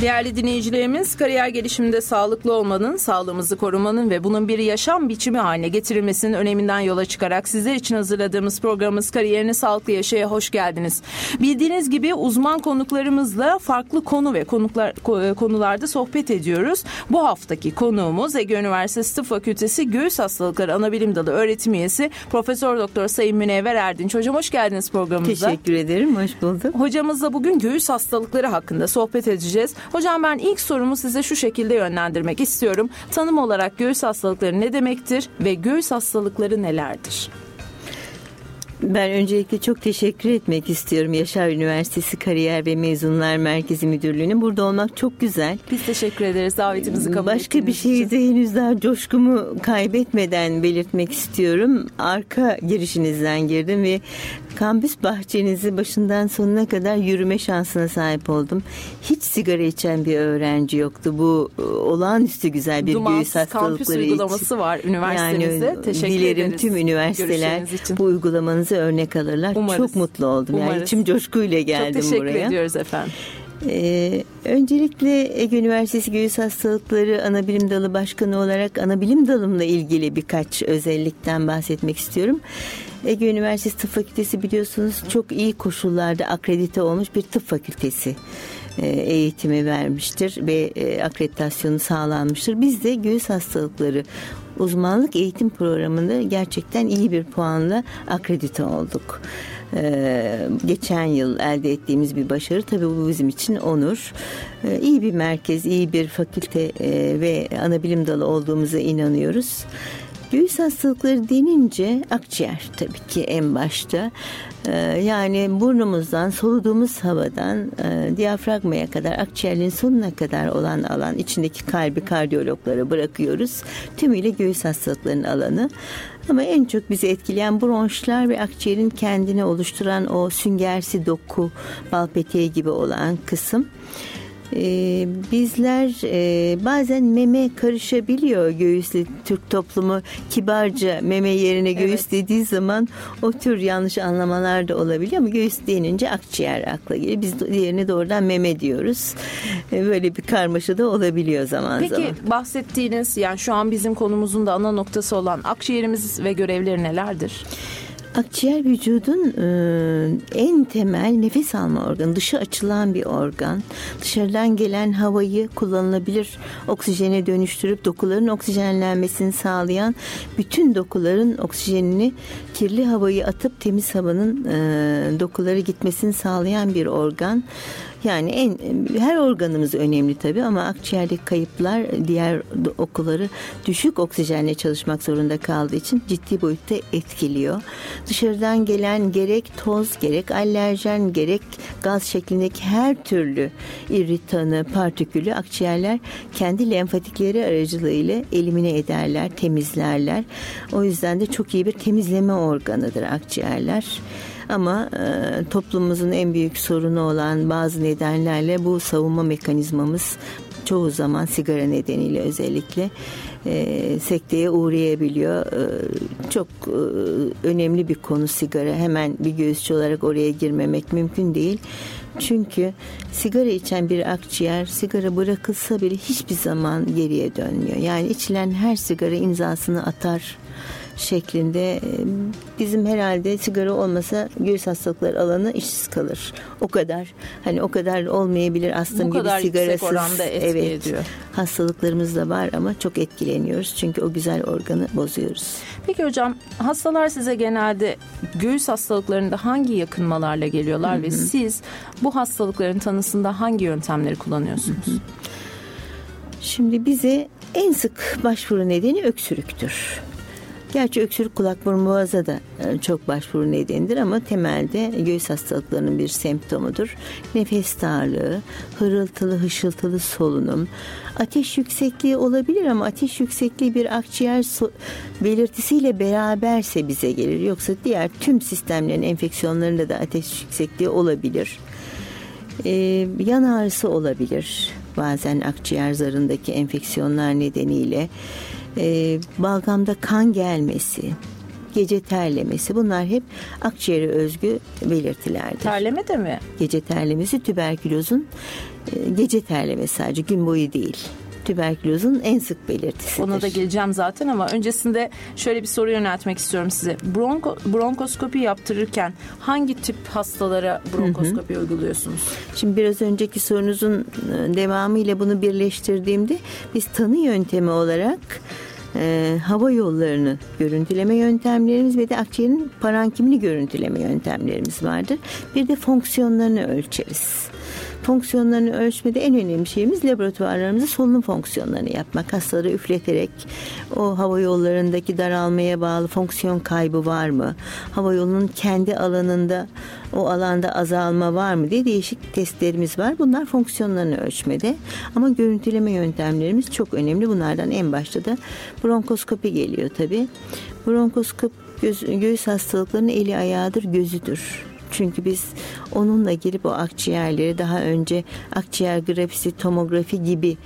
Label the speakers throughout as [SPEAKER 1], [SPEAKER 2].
[SPEAKER 1] Değerli dinleyicilerimiz, kariyer gelişiminde sağlıklı olmanın, sağlığımızı korumanın ve bunun bir yaşam biçimi haline getirilmesinin öneminden yola çıkarak sizler için hazırladığımız programımız Kariyerini Sağlıklı Yaşaya hoş geldiniz. Bildiğiniz gibi uzman konuklarımızla farklı konu ve konuklar e, konularda sohbet ediyoruz. Bu haftaki konuğumuz Ege Üniversitesi Tıp Fakültesi Göğüs Hastalıkları Anabilim Dalı öğretim üyesi Profesör Doktor Sayın Münevver Erdinç. Hocam hoş geldiniz programımıza.
[SPEAKER 2] Teşekkür ederim, hoş bulduk.
[SPEAKER 1] Hocamızla bugün göğüs hastalıkları hakkında sohbet edeceğiz. Hocam ben ilk sorumu size şu şekilde yönlendirmek istiyorum. Tanım olarak göğüs hastalıkları ne demektir ve göğüs hastalıkları nelerdir?
[SPEAKER 2] Ben öncelikle çok teşekkür etmek istiyorum Yaşar Üniversitesi Kariyer ve Mezunlar Merkezi Müdürlüğü'ne. Burada olmak çok güzel.
[SPEAKER 1] Biz teşekkür ederiz davetimizi kabul
[SPEAKER 2] Başka bir şeyi de henüz daha coşkumu kaybetmeden belirtmek istiyorum. Arka girişinizden girdim ve kampüs bahçenizi başından sonuna kadar yürüme şansına sahip oldum. Hiç sigara içen bir öğrenci yoktu. Bu e, olağanüstü güzel bir
[SPEAKER 1] Dumas,
[SPEAKER 2] göğüs hastalıkları
[SPEAKER 1] kampüs uygulaması
[SPEAKER 2] için.
[SPEAKER 1] var üniversitemizde.
[SPEAKER 2] Yani,
[SPEAKER 1] Teşekkür
[SPEAKER 2] dilerim
[SPEAKER 1] ederiz.
[SPEAKER 2] tüm üniversiteler bu uygulamanızı örnek alırlar.
[SPEAKER 1] Umarız.
[SPEAKER 2] Çok mutlu oldum.
[SPEAKER 1] Umarız.
[SPEAKER 2] Yani içim coşkuyla geldim
[SPEAKER 1] Çok teşekkür
[SPEAKER 2] buraya.
[SPEAKER 1] ediyoruz efendim.
[SPEAKER 2] Ee, öncelikle Ege Üniversitesi Göğüs Hastalıkları Anabilim Dalı Başkanı olarak anabilim dalımla ilgili birkaç özellikten bahsetmek istiyorum. Ege Üniversitesi Tıp Fakültesi biliyorsunuz çok iyi koşullarda akredite olmuş bir tıp fakültesi e, eğitimi vermiştir ve e, akreditasyonu sağlanmıştır. Biz de göğüs hastalıkları uzmanlık eğitim programında gerçekten iyi bir puanla akredite olduk. Ee, geçen yıl elde ettiğimiz bir başarı tabii bu bizim için onur. Ee, iyi bir merkez, iyi bir fakülte e, ve anabilim dalı olduğumuza inanıyoruz. Göğüs hastalıkları denince akciğer tabii ki en başta. Ee, yani burnumuzdan, soluduğumuz havadan e, diyafragmaya kadar, akciğerin sonuna kadar olan alan, içindeki kalbi kardiyologlara bırakıyoruz. Tümüyle göğüs hastalıklarının alanı. Ama en çok bizi etkileyen bronşlar ve akciğerin kendini oluşturan o süngersi doku, bal peteği gibi olan kısım. Ee, bizler e, bazen meme karışabiliyor göğüsle Türk toplumu kibarca meme yerine göğüs
[SPEAKER 1] Evet.
[SPEAKER 2] dediği zaman o tür yanlış anlamalar da olabiliyor ama göğüs denince akciğer akla geliyor. Biz diğerine doğrudan meme diyoruz. Ee, böyle bir karmaşa da olabiliyor zaman
[SPEAKER 1] Peki
[SPEAKER 2] zaman.
[SPEAKER 1] bahsettiğiniz yani şu an bizim konumuzun da ana noktası olan akciğerimiz ve görevleri nelerdir?
[SPEAKER 2] Akciğer vücudun e, en temel nefes alma organı, dışı açılan bir organ. Dışarıdan gelen havayı kullanılabilir oksijene dönüştürüp dokuların oksijenlenmesini sağlayan bütün dokuların oksijenini kirli havayı atıp temiz havanın e, dokuları gitmesini sağlayan bir organ. Yani en her organımız önemli tabii ama akciğerdeki kayıplar diğer okuları düşük oksijenle çalışmak zorunda kaldığı için ciddi boyutta etkiliyor. Dışarıdan gelen gerek toz, gerek alerjen, gerek gaz şeklindeki her türlü irritanı, partikülü akciğerler kendi lenfatikleri aracılığıyla elimine ederler, temizlerler. O yüzden de çok iyi bir temizleme organıdır akciğerler. Ama e, toplumumuzun en büyük sorunu olan bazı nedenlerle bu savunma mekanizmamız çoğu zaman sigara nedeniyle özellikle e, sekteye uğrayabiliyor. E, çok e, önemli bir konu sigara. Hemen bir göğüsçü olarak oraya girmemek mümkün değil. Çünkü sigara içen bir akciğer sigara bırakılsa bile hiçbir zaman geriye dönmüyor. Yani içilen her sigara imzasını atar şeklinde e, bizim herhalde sigara olmasa göğüs hastalıkları alanı işsiz kalır. O kadar hani o kadar olmayabilir
[SPEAKER 1] Bu
[SPEAKER 2] gibi sigarasız
[SPEAKER 1] oranda etki
[SPEAKER 2] evet
[SPEAKER 1] ediyor.
[SPEAKER 2] hastalıklarımız da var ama çok etkileniyoruz çünkü o güzel organı bozuyoruz.
[SPEAKER 1] Peki hocam hastalar size genelde göğüs hastalıklarında hangi yakınmalarla geliyorlar ve siz bu hastalıkların tanısında hangi yöntemleri kullanıyorsunuz?
[SPEAKER 2] Şimdi bize en sık başvuru nedeni öksürüktür. Gerçi öksürük kulak burun boğaza da e, çok başvuru nedenidir ama temelde göğüs hastalıklarının bir semptomudur. Nefes darlığı, hırıltılı hışıltılı solunum, ateş yüksekliği olabilir ama ateş yüksekliği bir akciğer so- belirtisiyle beraberse bize gelir. Yoksa diğer tüm sistemlerin enfeksiyonlarında da ateş yüksekliği olabilir. E, yan ağrısı olabilir. Bazen akciğer zarındaki enfeksiyonlar nedeniyle. E, balgamda kan gelmesi, gece terlemesi bunlar hep akciğere özgü belirtilerdir.
[SPEAKER 1] Terleme de mi?
[SPEAKER 2] Gece terlemesi tüberkülozun e, gece terlemesi sadece gün boyu değil tüberkülozun en sık belirtisidir.
[SPEAKER 1] Ona da geleceğim zaten ama öncesinde şöyle bir soru yöneltmek istiyorum size. Bronko, bronkoskopi yaptırırken hangi tip hastalara bronkoskopi hı hı. uyguluyorsunuz?
[SPEAKER 2] Şimdi biraz önceki sorunuzun e, devamı ile bunu birleştirdiğimde biz tanı yöntemi olarak e, hava yollarını görüntüleme yöntemlerimiz ve de akciğerin parankimini görüntüleme yöntemlerimiz vardır. Bir de fonksiyonlarını ölçeriz fonksiyonlarını ölçmede en önemli şeyimiz laboratuvarlarımızda solunum fonksiyonlarını yapmak. Hastaları üfleterek o hava yollarındaki daralmaya bağlı fonksiyon kaybı var mı? Hava yolunun kendi alanında o alanda azalma var mı diye değişik testlerimiz var. Bunlar fonksiyonlarını ölçmede. Ama görüntüleme yöntemlerimiz çok önemli. Bunlardan en başta da bronkoskopi geliyor tabii. Bronkoskop göz, göğüs hastalıklarının eli ayağıdır, gözüdür. Çünkü biz onunla girip o akciğerleri daha önce akciğer grafisi, tomografi gibi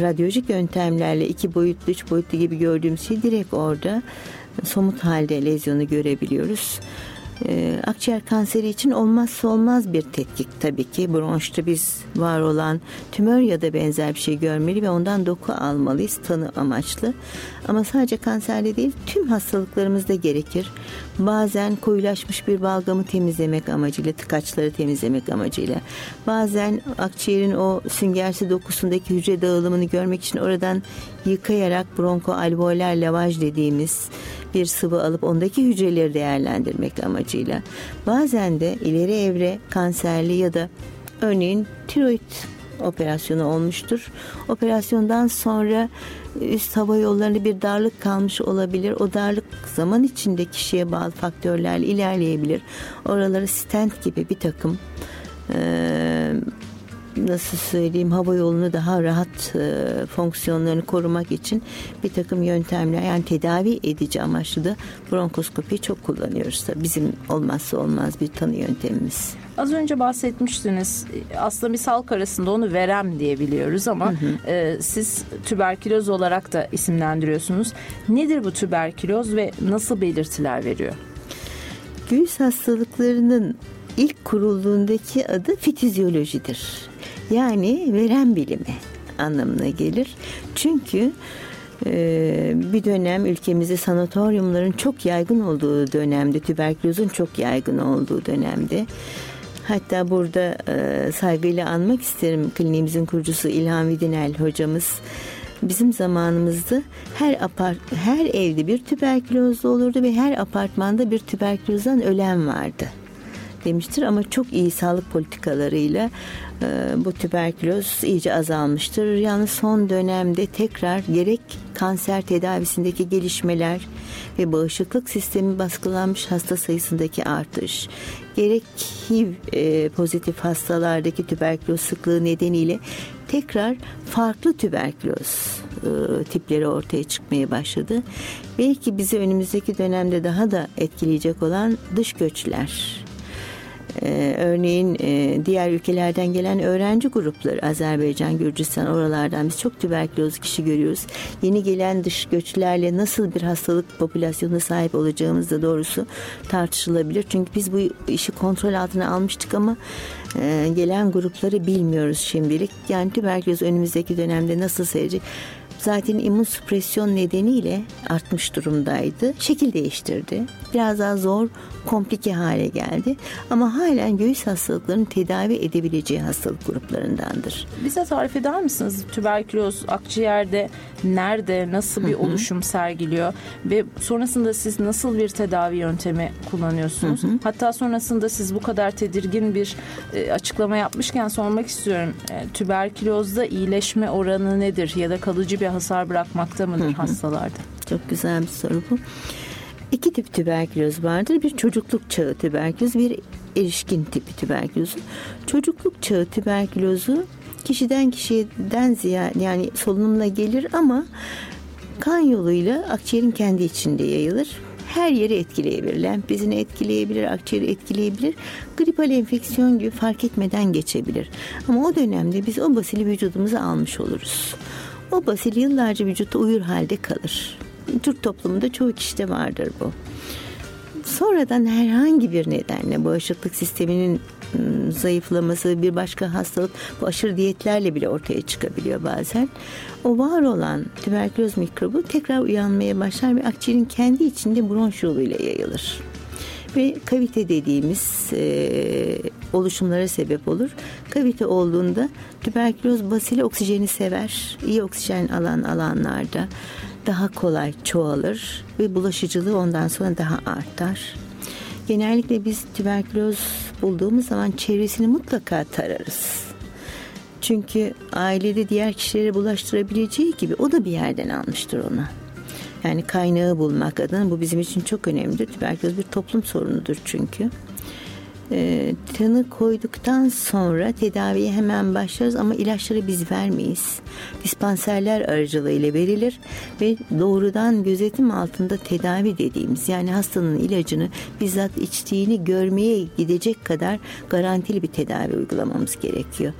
[SPEAKER 2] radyolojik yöntemlerle iki boyutlu, üç boyutlu gibi gördüğümüz şey direkt orada somut halde lezyonu görebiliyoruz. E, akciğer kanseri için olmazsa olmaz bir tetkik tabii ki. Bronşta biz var olan tümör ya da benzer bir şey görmeli ve ondan doku almalıyız tanı amaçlı. Ama sadece kanserde değil tüm hastalıklarımızda gerekir. Bazen koyulaşmış bir balgamı temizlemek amacıyla, tıkaçları temizlemek amacıyla. Bazen akciğerin o süngersi dokusundaki hücre dağılımını görmek için oradan yıkayarak bronkoalveoler lavaj dediğimiz bir sıvı alıp ondaki hücreleri değerlendirmek amacıyla. Bazen de ileri evre kanserli ya da örneğin tiroid operasyonu olmuştur. Operasyondan sonra üst hava yollarında bir darlık kalmış olabilir. O darlık zaman içinde kişiye bağlı faktörlerle ilerleyebilir. Oraları stent gibi bir takım e, nasıl söyleyeyim hava yolunu daha rahat e, fonksiyonlarını korumak için bir takım yöntemler yani tedavi edici amaçlı da bronkoskopi çok kullanıyoruz. da Bizim olmazsa olmaz bir tanı yöntemimiz.
[SPEAKER 1] Az önce bahsetmiştiniz aslında bir salk arasında onu verem diye biliyoruz ama hı hı. E, siz tüberküloz olarak da isimlendiriyorsunuz. Nedir bu tüberküloz ve nasıl belirtiler veriyor?
[SPEAKER 2] Göğüs hastalıklarının ilk kurulduğundaki adı fitizyolojidir. Yani veren bilimi anlamına gelir. Çünkü e, bir dönem ülkemizde sanatoryumların çok yaygın olduğu dönemde, tüberkülozun çok yaygın olduğu dönemde Hatta burada e, saygıyla anmak isterim kliniğimizin kurucusu İlhan Vidinel hocamız. Bizim zamanımızda her apart her evde bir tüberkülozlu olurdu ve her apartmanda bir tüberkülozdan ölen vardı demiştir ama çok iyi sağlık politikalarıyla e, bu tüberküloz iyice azalmıştır. Yalnız son dönemde tekrar gerek kanser tedavisindeki gelişmeler ve bağışıklık sistemi baskılanmış hasta sayısındaki artış, gerek HIV e, pozitif hastalardaki tüberküloz sıklığı nedeniyle tekrar farklı tüberküloz e, tipleri ortaya çıkmaya başladı. Belki bizi önümüzdeki dönemde daha da etkileyecek olan dış göçler ee, örneğin e, diğer ülkelerden gelen öğrenci grupları Azerbaycan, Gürcistan oralardan biz çok tüberküloz kişi görüyoruz. Yeni gelen dış göçlerle nasıl bir hastalık popülasyonuna sahip olacağımız da doğrusu tartışılabilir. Çünkü biz bu işi kontrol altına almıştık ama e, gelen grupları bilmiyoruz şimdilik. Yani tüberküloz önümüzdeki dönemde nasıl seyredecek? zaten immün süpresyon nedeniyle artmış durumdaydı. Şekil değiştirdi. Biraz daha zor, komplike hale geldi. Ama halen göğüs hastalıklarının tedavi edebileceği hastalık gruplarındandır.
[SPEAKER 1] Bize tarif eder misiniz? Tüberküloz akciğerde nerede, nasıl bir oluşum sergiliyor ve sonrasında siz nasıl bir tedavi yöntemi kullanıyorsunuz? Hatta sonrasında siz bu kadar tedirgin bir e, açıklama yapmışken sormak istiyorum. E, tüberkülozda iyileşme oranı nedir ya da kalıcı bir hasar bırakmakta mıdır hastalarda?
[SPEAKER 2] Çok güzel bir soru bu. İki tip tüberküloz vardır. Bir çocukluk çağı tüberküloz, bir erişkin tipi tüberkülozu. Çocukluk çağı tüberkülozu kişiden kişiden ziyade yani solunumla gelir ama kan yoluyla akciğerin kendi içinde yayılır. her yeri etkileyebilir. Lenf bezini etkileyebilir, akciğeri etkileyebilir. Gripal enfeksiyon gibi fark etmeden geçebilir. Ama o dönemde biz o basili vücudumuza almış oluruz. O basil yıllarca vücutta uyur halde kalır. Türk toplumunda çoğu kişide vardır bu. Sonradan herhangi bir nedenle bağışıklık sisteminin ıı, zayıflaması, bir başka hastalık bu aşırı diyetlerle bile ortaya çıkabiliyor bazen. O var olan tüberküloz mikrobu tekrar uyanmaya başlar ve akciğerin kendi içinde bronş yoluyla yayılır. Ve kavite dediğimiz e, oluşumlara sebep olur. Kavite olduğunda tüberküloz basili oksijeni sever. İyi oksijen alan alanlarda daha kolay çoğalır ve bulaşıcılığı ondan sonra daha artar. Genellikle biz tüberküloz bulduğumuz zaman çevresini mutlaka tararız. Çünkü ailede diğer kişilere bulaştırabileceği gibi o da bir yerden almıştır onu. Yani kaynağı bulmak adına bu bizim için çok önemlidir. Tüberküloz bir toplum sorunudur çünkü e, tanı koyduktan sonra tedaviye hemen başlarız ama ilaçları biz vermeyiz. Dispanserler aracılığıyla verilir ve doğrudan gözetim altında tedavi dediğimiz yani hastanın ilacını bizzat içtiğini görmeye gidecek kadar garantili bir tedavi uygulamamız gerekiyor.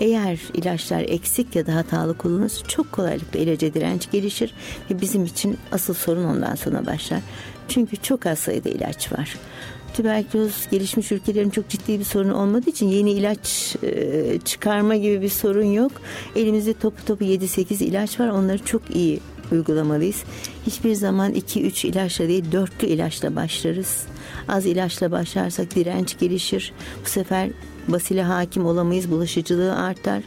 [SPEAKER 2] Eğer ilaçlar eksik ya da hatalı kullanılırsa çok kolaylıkla ilaca direnç gelişir ve bizim için asıl sorun ondan sonra başlar. Çünkü çok az sayıda ilaç var tüberküloz gelişmiş ülkelerin çok ciddi bir sorun olmadığı için yeni ilaç e, çıkarma gibi bir sorun yok. Elimizde topu topu 7-8 ilaç var. Onları çok iyi uygulamalıyız. Hiçbir zaman 2-3 ilaçla değil 4'lü ilaçla başlarız. Az ilaçla başlarsak direnç gelişir. Bu sefer basile hakim olamayız. Bulaşıcılığı artar.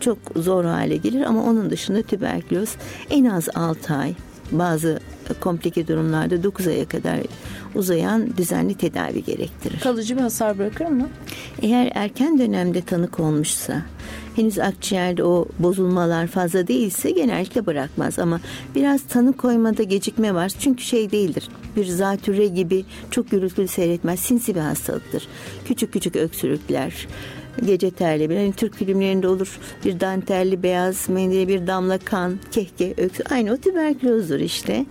[SPEAKER 2] Çok zor hale gelir ama onun dışında tüberküloz en az 6 ay bazı komplike durumlarda 9 aya kadar uzayan düzenli tedavi gerektirir.
[SPEAKER 1] Kalıcı bir hasar bırakır mı?
[SPEAKER 2] Eğer erken dönemde tanı konmuşsa henüz akciğerde o bozulmalar fazla değilse genellikle bırakmaz ama biraz tanı koymada gecikme var çünkü şey değildir bir zatürre gibi çok gürültülü seyretmez sinsi bir hastalıktır küçük küçük öksürükler gece terli bir hani Türk filmlerinde olur bir dantelli beyaz mendile bir damla kan kehke öksür aynı o tüberkülozdur işte.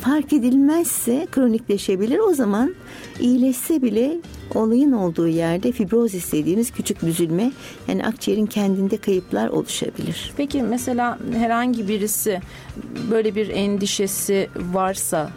[SPEAKER 2] Fark edilmezse kronikleşebilir. O zaman iyileşse bile olayın olduğu yerde fibrozis dediğimiz küçük büzülme yani akciğerin kendinde kayıplar oluşabilir.
[SPEAKER 1] Peki mesela herhangi birisi böyle bir endişesi varsa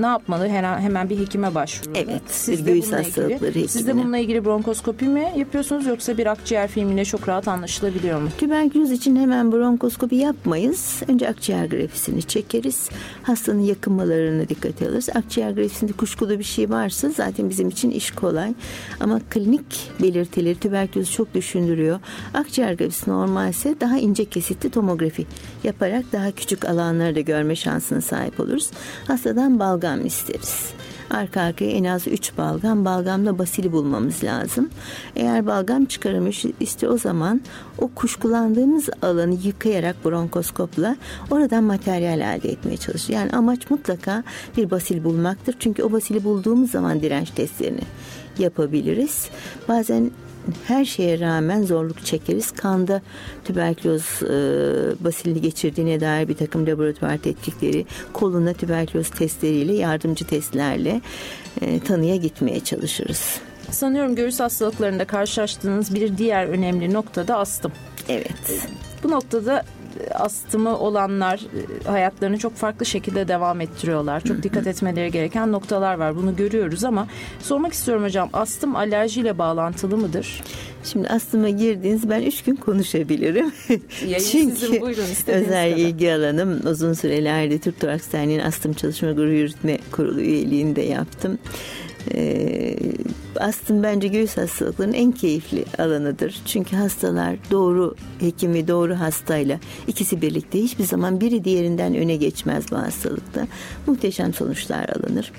[SPEAKER 1] ne yapmalı? Hemen, hemen bir hekime başvurmalı.
[SPEAKER 2] Evet. Siz bir göğüs hastalıkları hekimine.
[SPEAKER 1] Siz de bununla ilgili bronkoskopi mi yapıyorsunuz yoksa bir akciğer filmiyle çok rahat anlaşılabiliyor mu?
[SPEAKER 2] Tüberküloz için hemen bronkoskopi yapmayız. Önce akciğer grafisini çekeriz. Hastanın yakınmalarını dikkate alırız. Akciğer grafisinde kuşkulu bir şey varsa zaten bizim için iş kolay. Ama klinik belirtileri tüberküloz çok düşündürüyor. Akciğer grafisi normalse daha ince kesitli tomografi yaparak daha küçük alanları da görme şansına sahip oluruz. Hastadan balgam isteriz. Arka arkaya en az 3 balgam, balgamda basili bulmamız lazım. Eğer balgam çıkarılmış işte o zaman o kuşkulandığımız alanı yıkayarak bronkoskopla oradan materyal elde etmeye çalışır. Yani amaç mutlaka bir basil bulmaktır. Çünkü o basili bulduğumuz zaman direnç testlerini yapabiliriz. Bazen her şeye rağmen zorluk çekeriz. Kanda tüberküloz e, basilini geçirdiğine dair bir takım laboratuvar tetkikleri, koluna tüberküloz testleriyle, yardımcı testlerle e, tanıya gitmeye çalışırız.
[SPEAKER 1] Sanıyorum göğüs hastalıklarında karşılaştığınız bir diğer önemli nokta da astım.
[SPEAKER 2] Evet.
[SPEAKER 1] Bu noktada astımı olanlar e, hayatlarını çok farklı şekilde devam ettiriyorlar. Çok dikkat etmeleri gereken noktalar var. Bunu görüyoruz ama sormak istiyorum hocam astım alerjiyle bağlantılı mıdır?
[SPEAKER 2] Şimdi astıma girdiğiniz ben üç gün konuşabilirim.
[SPEAKER 1] Yayın Çünkü sizin, buyurun,
[SPEAKER 2] özel kadar. ilgi alanım uzun sürelerde Türk Toraks Derneği'nin astım çalışma grubu yürütme kurulu üyeliğini de yaptım. Ee, bence göğüs hastalıklarının en keyifli alanıdır. Çünkü hastalar doğru hekim ve doğru hastayla ikisi birlikte hiçbir zaman biri diğerinden öne geçmez bu hastalıkta. Muhteşem sonuçlar alınır.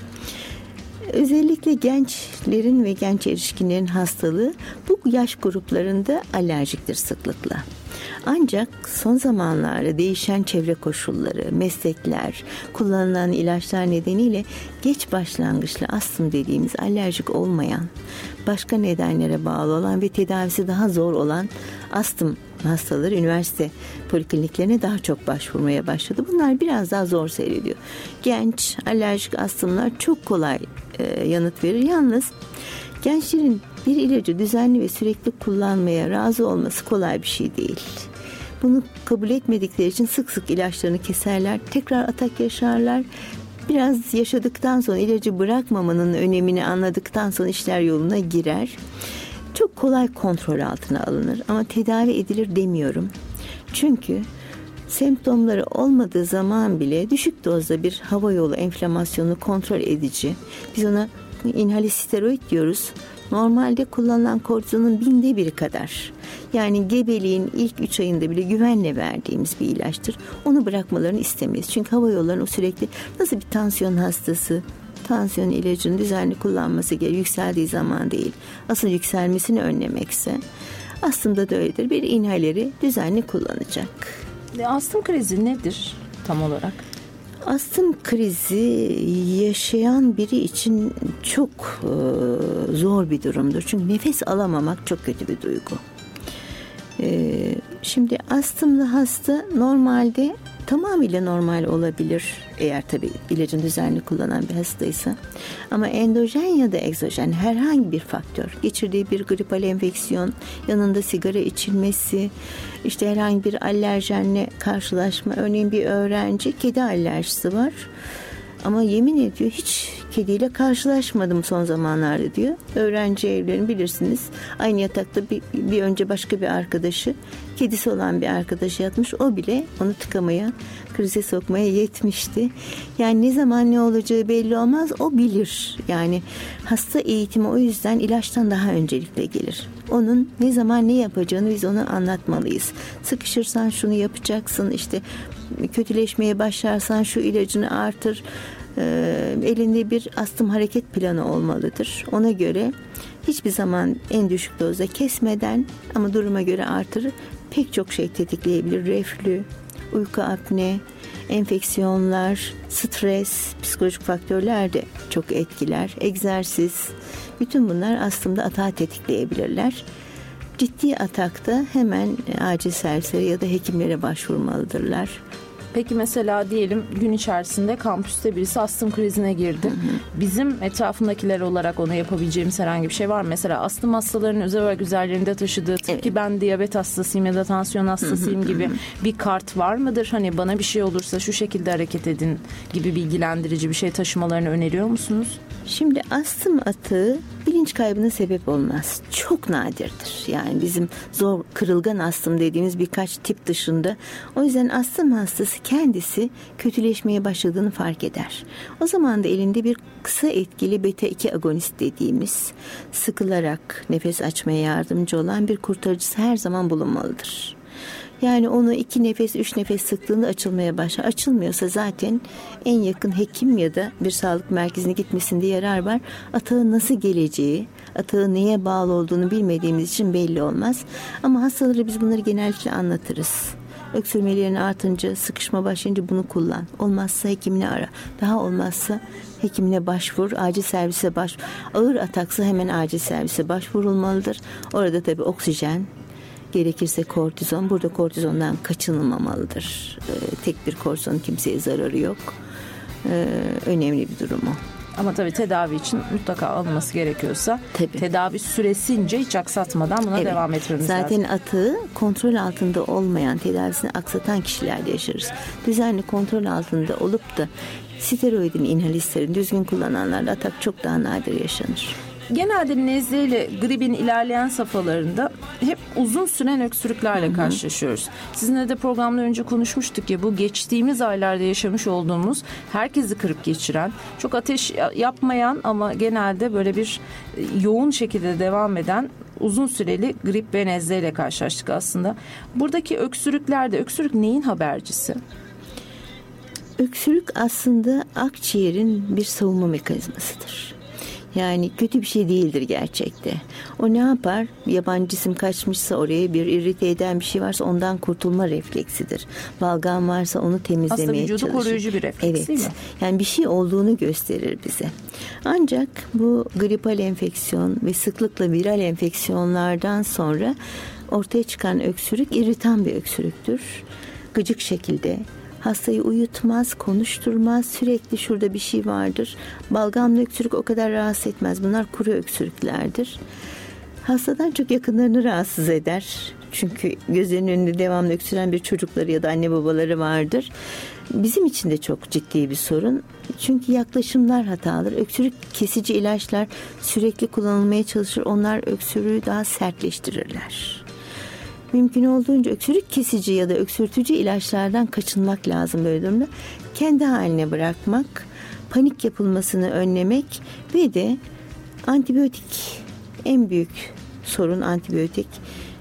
[SPEAKER 2] Özellikle gençlerin ve genç erişkinlerin hastalığı bu yaş gruplarında alerjiktir sıklıkla. Ancak son zamanlarda değişen çevre koşulları, meslekler, kullanılan ilaçlar nedeniyle geç başlangıçlı astım dediğimiz alerjik olmayan, başka nedenlere bağlı olan ve tedavisi daha zor olan astım hastaları üniversite polikliniklerine daha çok başvurmaya başladı. Bunlar biraz daha zor seyrediyor. Genç alerjik astımlar çok kolay e, yanıt verir. Yalnız gençlerin bir ilacı düzenli ve sürekli kullanmaya razı olması kolay bir şey değil. Bunu kabul etmedikleri için sık sık ilaçlarını keserler, tekrar atak yaşarlar. Biraz yaşadıktan sonra ilacı bırakmamanın önemini anladıktan sonra işler yoluna girer. Çok kolay kontrol altına alınır ama tedavi edilir demiyorum. Çünkü semptomları olmadığı zaman bile düşük dozda bir hava yolu enflamasyonu kontrol edici. Biz ona inhali steroid diyoruz. Normalde kullanılan kortizonun binde biri kadar. Yani gebeliğin ilk 3 ayında bile güvenle verdiğimiz bir ilaçtır. Onu bırakmalarını istemeyiz. Çünkü hava yollarının o sürekli nasıl bir tansiyon hastası, tansiyon ilacını düzenli kullanması gerekiyor. Yükseldiği zaman değil. Asıl yükselmesini önlemekse aslında da öyledir. Bir inhaleri düzenli kullanacak.
[SPEAKER 1] Astım krizi nedir tam olarak?
[SPEAKER 2] Astım krizi yaşayan biri için çok e, zor bir durumdur. Çünkü nefes alamamak çok kötü bir duygu. E, şimdi astımlı hasta normalde tamamıyla normal olabilir eğer tabi ilacın düzenli kullanan bir hastaysa. Ama endojen ya da egzojen herhangi bir faktör, geçirdiği bir gripal enfeksiyon, yanında sigara içilmesi, işte herhangi bir alerjenle karşılaşma, örneğin bir öğrenci kedi alerjisi var. Ama yemin ediyor hiç kediyle karşılaşmadım son zamanlarda diyor. Öğrenci evlerini bilirsiniz. Aynı yatakta bir, bir önce başka bir arkadaşı, kedisi olan bir arkadaşı yatmış. O bile onu tıkamaya, krize sokmaya yetmişti. Yani ne zaman ne olacağı belli olmaz. O bilir. Yani hasta eğitimi o yüzden ilaçtan daha öncelikle gelir. Onun ne zaman ne yapacağını biz ona anlatmalıyız. Sıkışırsan şunu yapacaksın işte kötüleşmeye başlarsan şu ilacını artır. E, elinde bir astım hareket planı olmalıdır. Ona göre hiçbir zaman en düşük dozda kesmeden ama duruma göre artırır. Pek çok şey tetikleyebilir. Reflü, uyku apne, enfeksiyonlar, stres, psikolojik faktörler de çok etkiler. Egzersiz, bütün bunlar aslında atağı tetikleyebilirler. Ciddi atakta hemen acil servislere ya da hekimlere başvurmalıdırlar.
[SPEAKER 1] Peki mesela diyelim gün içerisinde kampüste birisi astım krizine girdi. Hı hı. Bizim etrafındakiler olarak ona yapabileceğimiz herhangi bir şey var mı? Mesela astım hastalarının özel olarak üzerlerinde taşıdığı evet. ki ben diyabet hastasıyım ya da tansiyon hastasıyım hı. gibi bir kart var mıdır? Hani bana bir şey olursa şu şekilde hareket edin gibi bilgilendirici bir şey taşımalarını öneriyor musunuz?
[SPEAKER 2] Şimdi astım atığı bilinç kaybına sebep olmaz. Çok nadirdir. Yani bizim zor kırılgan astım dediğimiz birkaç tip dışında. O yüzden astım hastası kendisi kötüleşmeye başladığını fark eder. O zaman da elinde bir kısa etkili beta 2 agonist dediğimiz sıkılarak nefes açmaya yardımcı olan bir kurtarıcısı her zaman bulunmalıdır. Yani onu iki nefes, üç nefes sıktığında açılmaya başlar. Açılmıyorsa zaten en yakın hekim ya da bir sağlık merkezine gitmesinde yarar var. Atağın nasıl geleceği, atağın neye bağlı olduğunu bilmediğimiz için belli olmaz. Ama hastalara biz bunları genellikle anlatırız. Öksürmelerin artınca, sıkışma başlayınca bunu kullan. Olmazsa hekimini ara. Daha olmazsa hekimine başvur, acil servise baş. Ağır ataksa hemen acil servise başvurulmalıdır. Orada tabii oksijen, gerekirse kortizon. Burada kortizondan kaçınılmamalıdır. Ee, tek bir kortizon kimseye zararı yok. Ee, önemli bir durum o.
[SPEAKER 1] Ama tabii tedavi için mutlaka alınması gerekiyorsa tabii. tedavi süresince hiç aksatmadan buna evet. devam etmemiz
[SPEAKER 2] Zaten
[SPEAKER 1] lazım.
[SPEAKER 2] Zaten atığı kontrol altında olmayan tedavisini aksatan kişilerde yaşarız. Düzenli kontrol altında olup da steroidin inhalislerini düzgün kullananlarda atak çok daha nadir yaşanır.
[SPEAKER 1] Genelde nezle ile gripin ilerleyen safhalarında hep uzun süren öksürüklerle Hı-hı. karşılaşıyoruz. Sizinle de programda önce konuşmuştuk ya bu geçtiğimiz aylarda yaşamış olduğumuz herkesi kırıp geçiren, çok ateş yapmayan ama genelde böyle bir e, yoğun şekilde devam eden uzun süreli grip ve nezle ile karşılaştık aslında. Buradaki öksürüklerde öksürük neyin habercisi?
[SPEAKER 2] Öksürük aslında akciğerin bir savunma mekanizmasıdır. Yani kötü bir şey değildir gerçekte. O ne yapar? Yabancı cisim kaçmışsa oraya bir irite eden bir şey varsa ondan kurtulma refleksidir. Balgam varsa onu temizlemeye Aslında vücudu çalışır.
[SPEAKER 1] koruyucu bir refleks
[SPEAKER 2] evet.
[SPEAKER 1] değil mi?
[SPEAKER 2] Yani bir şey olduğunu gösterir bize. Ancak bu gripal enfeksiyon ve sıklıkla viral enfeksiyonlardan sonra ortaya çıkan öksürük irritan bir öksürüktür. Gıcık şekilde hastayı uyutmaz, konuşturmaz, sürekli şurada bir şey vardır. Balgamlı öksürük o kadar rahatsız etmez. Bunlar kuru öksürüklerdir. Hastadan çok yakınlarını rahatsız eder. Çünkü gözlerinin önünde devamlı öksüren bir çocukları ya da anne babaları vardır. Bizim için de çok ciddi bir sorun. Çünkü yaklaşımlar hatalıdır. Öksürük kesici ilaçlar sürekli kullanılmaya çalışır. Onlar öksürüğü daha sertleştirirler. Mümkün olduğunca öksürük kesici ya da öksürtücü ilaçlardan kaçınmak lazım böyle durumda. Kendi haline bırakmak, panik yapılmasını önlemek ve de antibiyotik en büyük sorun antibiyotik.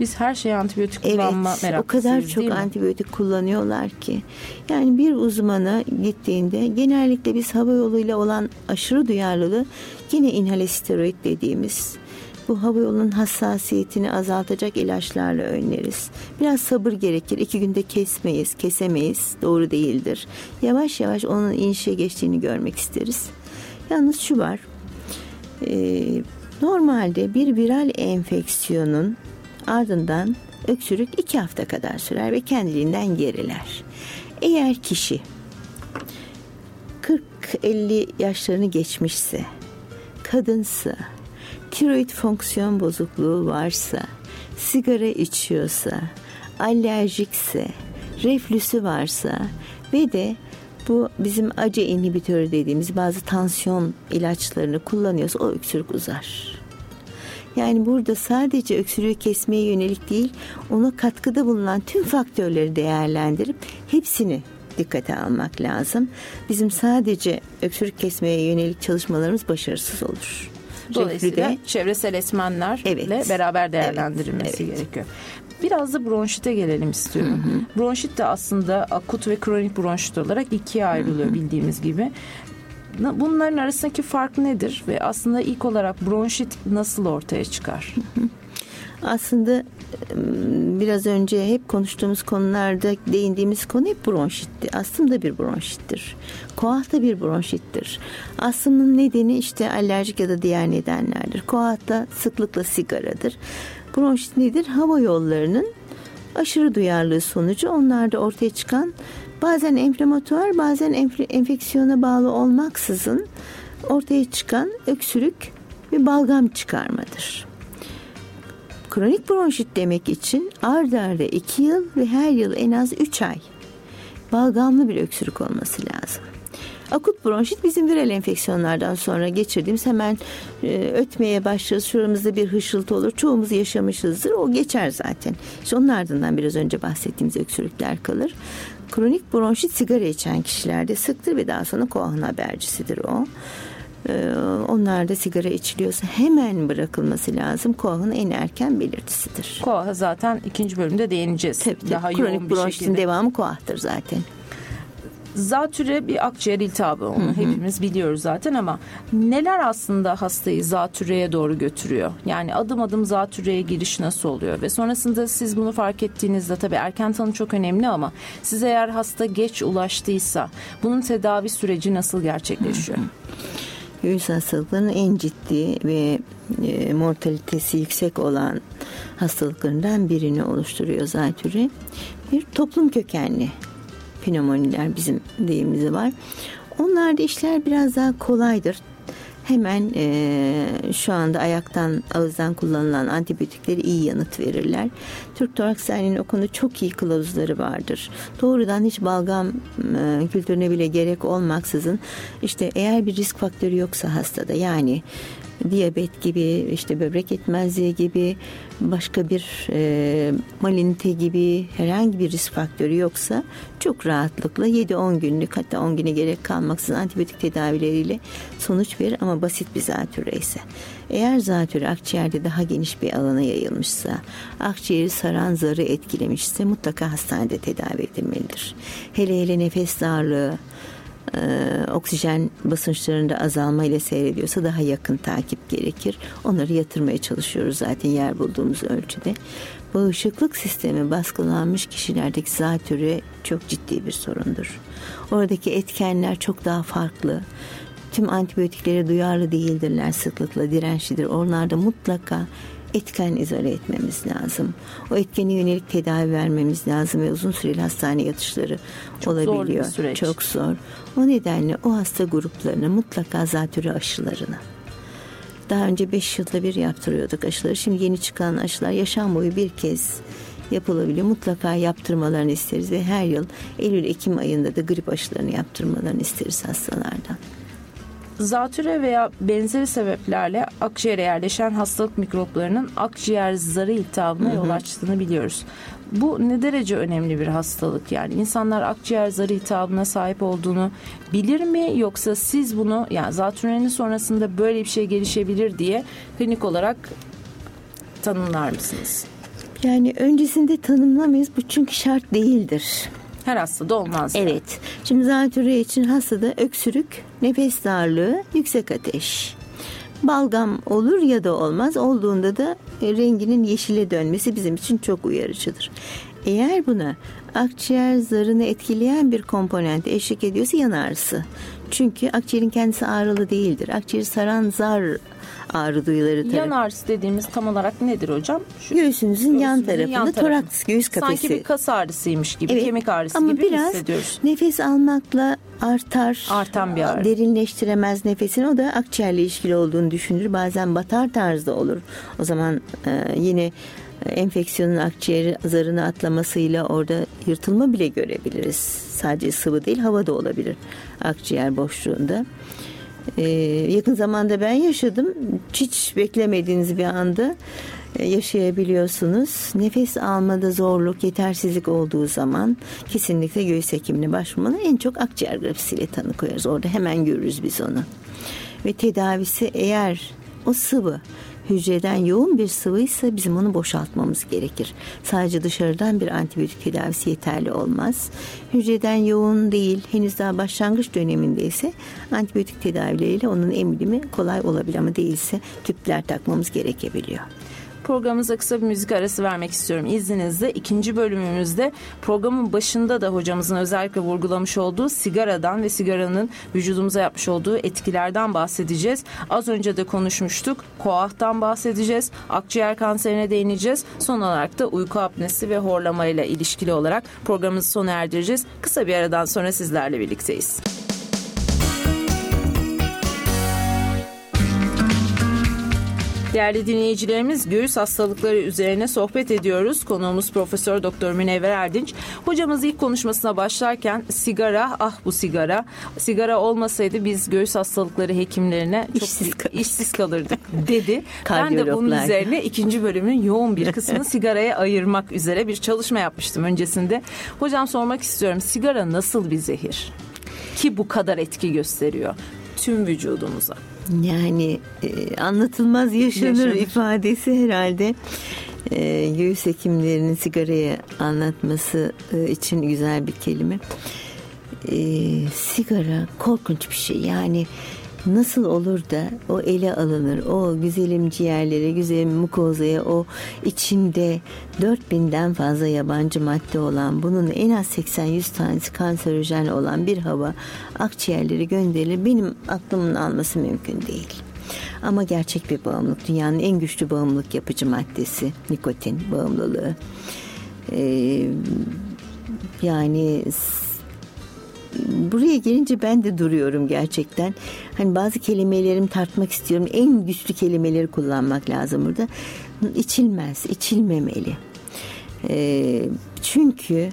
[SPEAKER 1] Biz her şeye antibiyotik kullanma evet, meraklısıyız
[SPEAKER 2] o kadar çok antibiyotik kullanıyorlar ki. Yani bir uzmana gittiğinde genellikle biz hava yoluyla olan aşırı duyarlılığı yine inhale steroid dediğimiz bu hava yolunun hassasiyetini azaltacak ilaçlarla önleriz. Biraz sabır gerekir. İki günde kesmeyiz, kesemeyiz. Doğru değildir. Yavaş yavaş onun inişe geçtiğini görmek isteriz. Yalnız şu var. Ee, normalde bir viral enfeksiyonun ardından öksürük iki hafta kadar sürer ve kendiliğinden geriler. Eğer kişi 40-50 yaşlarını geçmişse, kadınsa, tiroid fonksiyon bozukluğu varsa, sigara içiyorsa, alerjikse, reflüsü varsa ve de bu bizim acı inhibitörü dediğimiz bazı tansiyon ilaçlarını kullanıyorsa o öksürük uzar. Yani burada sadece öksürüğü kesmeye yönelik değil, ona katkıda bulunan tüm faktörleri değerlendirip hepsini dikkate almak lazım. Bizim sadece öksürük kesmeye yönelik çalışmalarımız başarısız olur.
[SPEAKER 1] Dolayısıyla de, çevresel etmenlerle evet, beraber değerlendirilmesi evet. gerekiyor. Biraz da bronşite gelelim istiyorum. Hı hı. Bronşit de aslında akut ve kronik bronşit olarak ikiye ayrılıyor hı hı. bildiğimiz gibi. Bunların arasındaki fark nedir ve aslında ilk olarak bronşit nasıl ortaya çıkar? Hı hı.
[SPEAKER 2] Aslında biraz önce hep konuştuğumuz konularda değindiğimiz konu hep bronşitti. Aslında bir bronşittir. Koah da bir bronşittir. Aslının nedeni işte alerjik ya da diğer nedenlerdir. Koah da sıklıkla sigaradır. Bronşit nedir? Hava yollarının aşırı duyarlılığı sonucu onlarda ortaya çıkan bazen enflamatuar bazen enfeksiyona bağlı olmaksızın ortaya çıkan öksürük ve balgam çıkarmadır. Kronik bronşit demek için ard arda 2 yıl ve her yıl en az 3 ay balgamlı bir öksürük olması lazım. Akut bronşit bizim viral enfeksiyonlardan sonra geçirdiğimiz hemen e, ötmeye başlarız. Şuramızda bir hışıltı olur. Çoğumuz yaşamışızdır. O geçer zaten. İşte onun ardından biraz önce bahsettiğimiz öksürükler kalır. Kronik bronşit sigara içen kişilerde sıktır ve daha sonra koahın habercisidir o. Ee, onlar da sigara içiliyorsa hemen bırakılması lazım. Koahın en erken belirtisidir.
[SPEAKER 1] Koaha zaten ikinci bölümde değineceğiz.
[SPEAKER 2] Tabii, tabii. Daha Kronik yoğun bir şekilde. devamı koahtır zaten.
[SPEAKER 1] Zatüre bir akciğer iltihabı onu hı hı. hepimiz biliyoruz zaten ama neler aslında hastayı zatürreye doğru götürüyor? Yani adım adım zatürreye giriş nasıl oluyor? Ve sonrasında siz bunu fark ettiğinizde tabii erken tanı çok önemli ama siz eğer hasta geç ulaştıysa bunun tedavi süreci nasıl gerçekleşiyor? Hı hı
[SPEAKER 2] göğüs hastalıklarının en ciddi ve e, mortalitesi yüksek olan hastalıklarından birini oluşturuyor zatürre. Bir toplum kökenli pneumoniler bizim deyimimiz var. Onlarda işler biraz daha kolaydır hemen e, şu anda ayaktan ağızdan kullanılan antibiyotikleri iyi yanıt verirler. Türk Toraks Derneği'nin o konuda çok iyi kılavuzları vardır. Doğrudan hiç balgam e, kültürüne bile gerek olmaksızın işte eğer bir risk faktörü yoksa hastada yani diyabet gibi işte böbrek yetmezliği gibi başka bir e, malinite gibi herhangi bir risk faktörü yoksa çok rahatlıkla 7-10 günlük hatta 10 güne gerek kalmaksızın antibiyotik tedavileriyle sonuç verir ama basit bir zatürre ise. Eğer zatürre akciğerde daha geniş bir alana yayılmışsa, akciğeri saran zarı etkilemişse mutlaka hastanede tedavi edilmelidir. Hele hele nefes darlığı, e, oksijen basınçlarında azalma ile seyrediyorsa daha yakın takip gerekir. Onları yatırmaya çalışıyoruz zaten yer bulduğumuz ölçüde. Bağışıklık sistemi baskılanmış kişilerdeki zatürre çok ciddi bir sorundur. Oradaki etkenler çok daha farklı. Tüm antibiyotiklere duyarlı değildirler sıklıkla dirençlidir. Onlarda mutlaka etken izole etmemiz lazım. O etkene yönelik tedavi vermemiz lazım ve uzun süreli hastane yatışları Çok olabiliyor. Zor bir süreç. Çok zor. O nedenle o hasta gruplarına mutlaka zatürre aşılarını daha önce 5 yılda bir yaptırıyorduk aşıları. Şimdi yeni çıkan aşılar yaşam boyu bir kez yapılabiliyor. Mutlaka yaptırmalarını isteriz ve her yıl Eylül-Ekim ayında da grip aşılarını yaptırmalarını isteriz hastalardan.
[SPEAKER 1] Zatüre veya benzeri sebeplerle akciğere yerleşen hastalık mikroplarının akciğer zarı iltihabına yol açtığını biliyoruz. Bu ne derece önemli bir hastalık yani insanlar akciğer zarı iltihabına sahip olduğunu bilir mi yoksa siz bunu yani zatürrenin sonrasında böyle bir şey gelişebilir diye klinik olarak tanımlar mısınız?
[SPEAKER 2] Yani öncesinde tanımlamayız bu çünkü şart değildir.
[SPEAKER 1] Her hastada olmaz.
[SPEAKER 2] Evet. Şimdi zatürre için hastada öksürük, nefes darlığı, yüksek ateş. Balgam olur ya da olmaz. Olduğunda da renginin yeşile dönmesi bizim için çok uyarıcıdır. Eğer buna akciğer zarını etkileyen bir komponent eşlik ediyorsa yan. Çünkü akciğerin kendisi ağrılı değildir. Akciğeri saran zar ağrı duyuları tarafı.
[SPEAKER 1] Yan ağrısı dediğimiz tam olarak nedir hocam?
[SPEAKER 2] Şu, göğsünüzün yan tarafında yan tarafı. toraks göğüs kafesi.
[SPEAKER 1] Sanki bir kas ağrısıymış gibi, evet. kemik ağrısı
[SPEAKER 2] Ama
[SPEAKER 1] gibi
[SPEAKER 2] biraz
[SPEAKER 1] hissediyoruz.
[SPEAKER 2] nefes almakla artar.
[SPEAKER 1] Artan bir ağrı.
[SPEAKER 2] Derinleştiremez nefesini. O da akciğerle ilişkili olduğunu düşünür. Bazen batar tarzda olur. O zaman e, yine enfeksiyonun akciğer zarını atlamasıyla orada yırtılma bile görebiliriz. Sadece sıvı değil hava da olabilir akciğer boşluğunda. Ee, yakın zamanda ben yaşadım. Hiç beklemediğiniz bir anda e, yaşayabiliyorsunuz. Nefes almada zorluk, yetersizlik olduğu zaman kesinlikle göğüs hekimine başvurmanın en çok akciğer grafisiyle tanı koyarız. Orada hemen görürüz biz onu. Ve tedavisi eğer o sıvı hücreden yoğun bir sıvıysa bizim onu boşaltmamız gerekir. Sadece dışarıdan bir antibiyotik tedavisi yeterli olmaz. Hücreden yoğun değil, henüz daha başlangıç dönemindeyse antibiyotik tedavileriyle onun emilimi kolay olabilir ama değilse tüpler takmamız gerekebiliyor.
[SPEAKER 1] Programımıza kısa bir müzik arası vermek istiyorum. İzninizle ikinci bölümümüzde programın başında da hocamızın özellikle vurgulamış olduğu sigaradan ve sigaranın vücudumuza yapmış olduğu etkilerden bahsedeceğiz. Az önce de konuşmuştuk. Koahtan bahsedeceğiz. Akciğer kanserine değineceğiz. Son olarak da uyku apnesi ve horlamayla ilişkili olarak programımızı sona erdireceğiz. Kısa bir aradan sonra sizlerle birlikteyiz. Değerli dinleyicilerimiz göğüs hastalıkları üzerine sohbet ediyoruz. Konuğumuz Profesör Doktor Münevver Erdinç. Hocamız ilk konuşmasına başlarken sigara ah bu sigara. Sigara olmasaydı biz göğüs hastalıkları hekimlerine çok işsiz, kal- işsiz kalırdık dedi. ben de bunun üzerine ikinci bölümün yoğun bir kısmını sigaraya ayırmak üzere bir çalışma yapmıştım öncesinde. Hocam sormak istiyorum sigara nasıl bir zehir? Ki bu kadar etki gösteriyor tüm vücudumuza.
[SPEAKER 2] Yani e, anlatılmaz yaşanır, yaşanır ifadesi herhalde e, göğüs hekimlerinin sigarayı anlatması e, için güzel bir kelime. E, sigara korkunç bir şey. Yani nasıl olur da o ele alınır o güzelim ciğerlere güzelim mukozaya o içinde 4000'den fazla yabancı madde olan bunun en az 80-100 tanesi kanserojen olan bir hava akciğerlere gönderilir benim aklımın alması mümkün değil. Ama gerçek bir bağımlılık. Dünyanın en güçlü bağımlılık yapıcı maddesi nikotin bağımlılığı. Ee, yani buraya gelince ben de duruyorum gerçekten. Hani bazı kelimelerimi tartmak istiyorum. En güçlü kelimeleri kullanmak lazım burada. İçilmez, içilmemeli. E, çünkü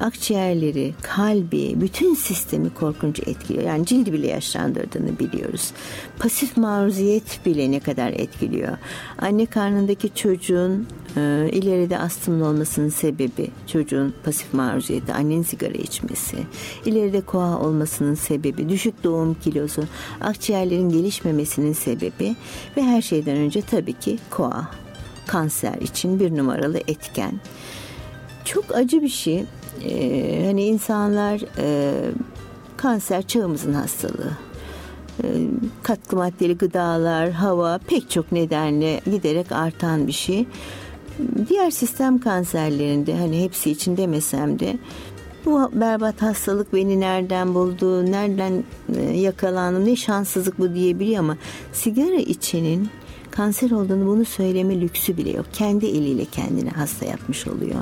[SPEAKER 2] akciğerleri, kalbi, bütün sistemi korkunç etkiliyor. Yani cildi bile yaşlandırdığını biliyoruz. Pasif maruziyet bile ne kadar etkiliyor. Anne karnındaki çocuğun e, ileride astımlı olmasının sebebi çocuğun pasif maruziyeti, annenin sigara içmesi. İleride koa olmasının sebebi, düşük doğum kilosu, akciğerlerin gelişmemesinin sebebi ve her şeyden önce tabii ki koa kanser için bir numaralı etken. Çok acı bir şey e, hani insanlar e, kanser çağımızın hastalığı. E, katkı maddeli gıdalar, hava pek çok nedenle giderek artan bir şey. Diğer sistem kanserlerinde hani hepsi için demesem de bu berbat hastalık beni nereden buldu, nereden e, yakalandım, ne şanssızlık bu diyebiliyor ama sigara içenin kanser olduğunu bunu söyleme lüksü bile yok. Kendi eliyle kendini hasta yapmış oluyor.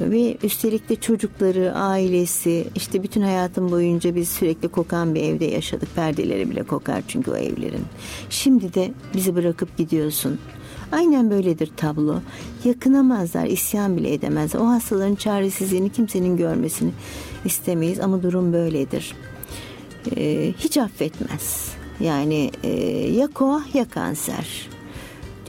[SPEAKER 2] Ve üstelik de çocukları, ailesi, işte bütün hayatım boyunca biz sürekli kokan bir evde yaşadık. Perdeleri bile kokar çünkü o evlerin. Şimdi de bizi bırakıp gidiyorsun. Aynen böyledir tablo. Yakınamazlar, isyan bile edemezler. O hastaların çaresizliğini kimsenin görmesini istemeyiz ama durum böyledir. Ee, hiç affetmez. Yani e, ya koah ya kanser.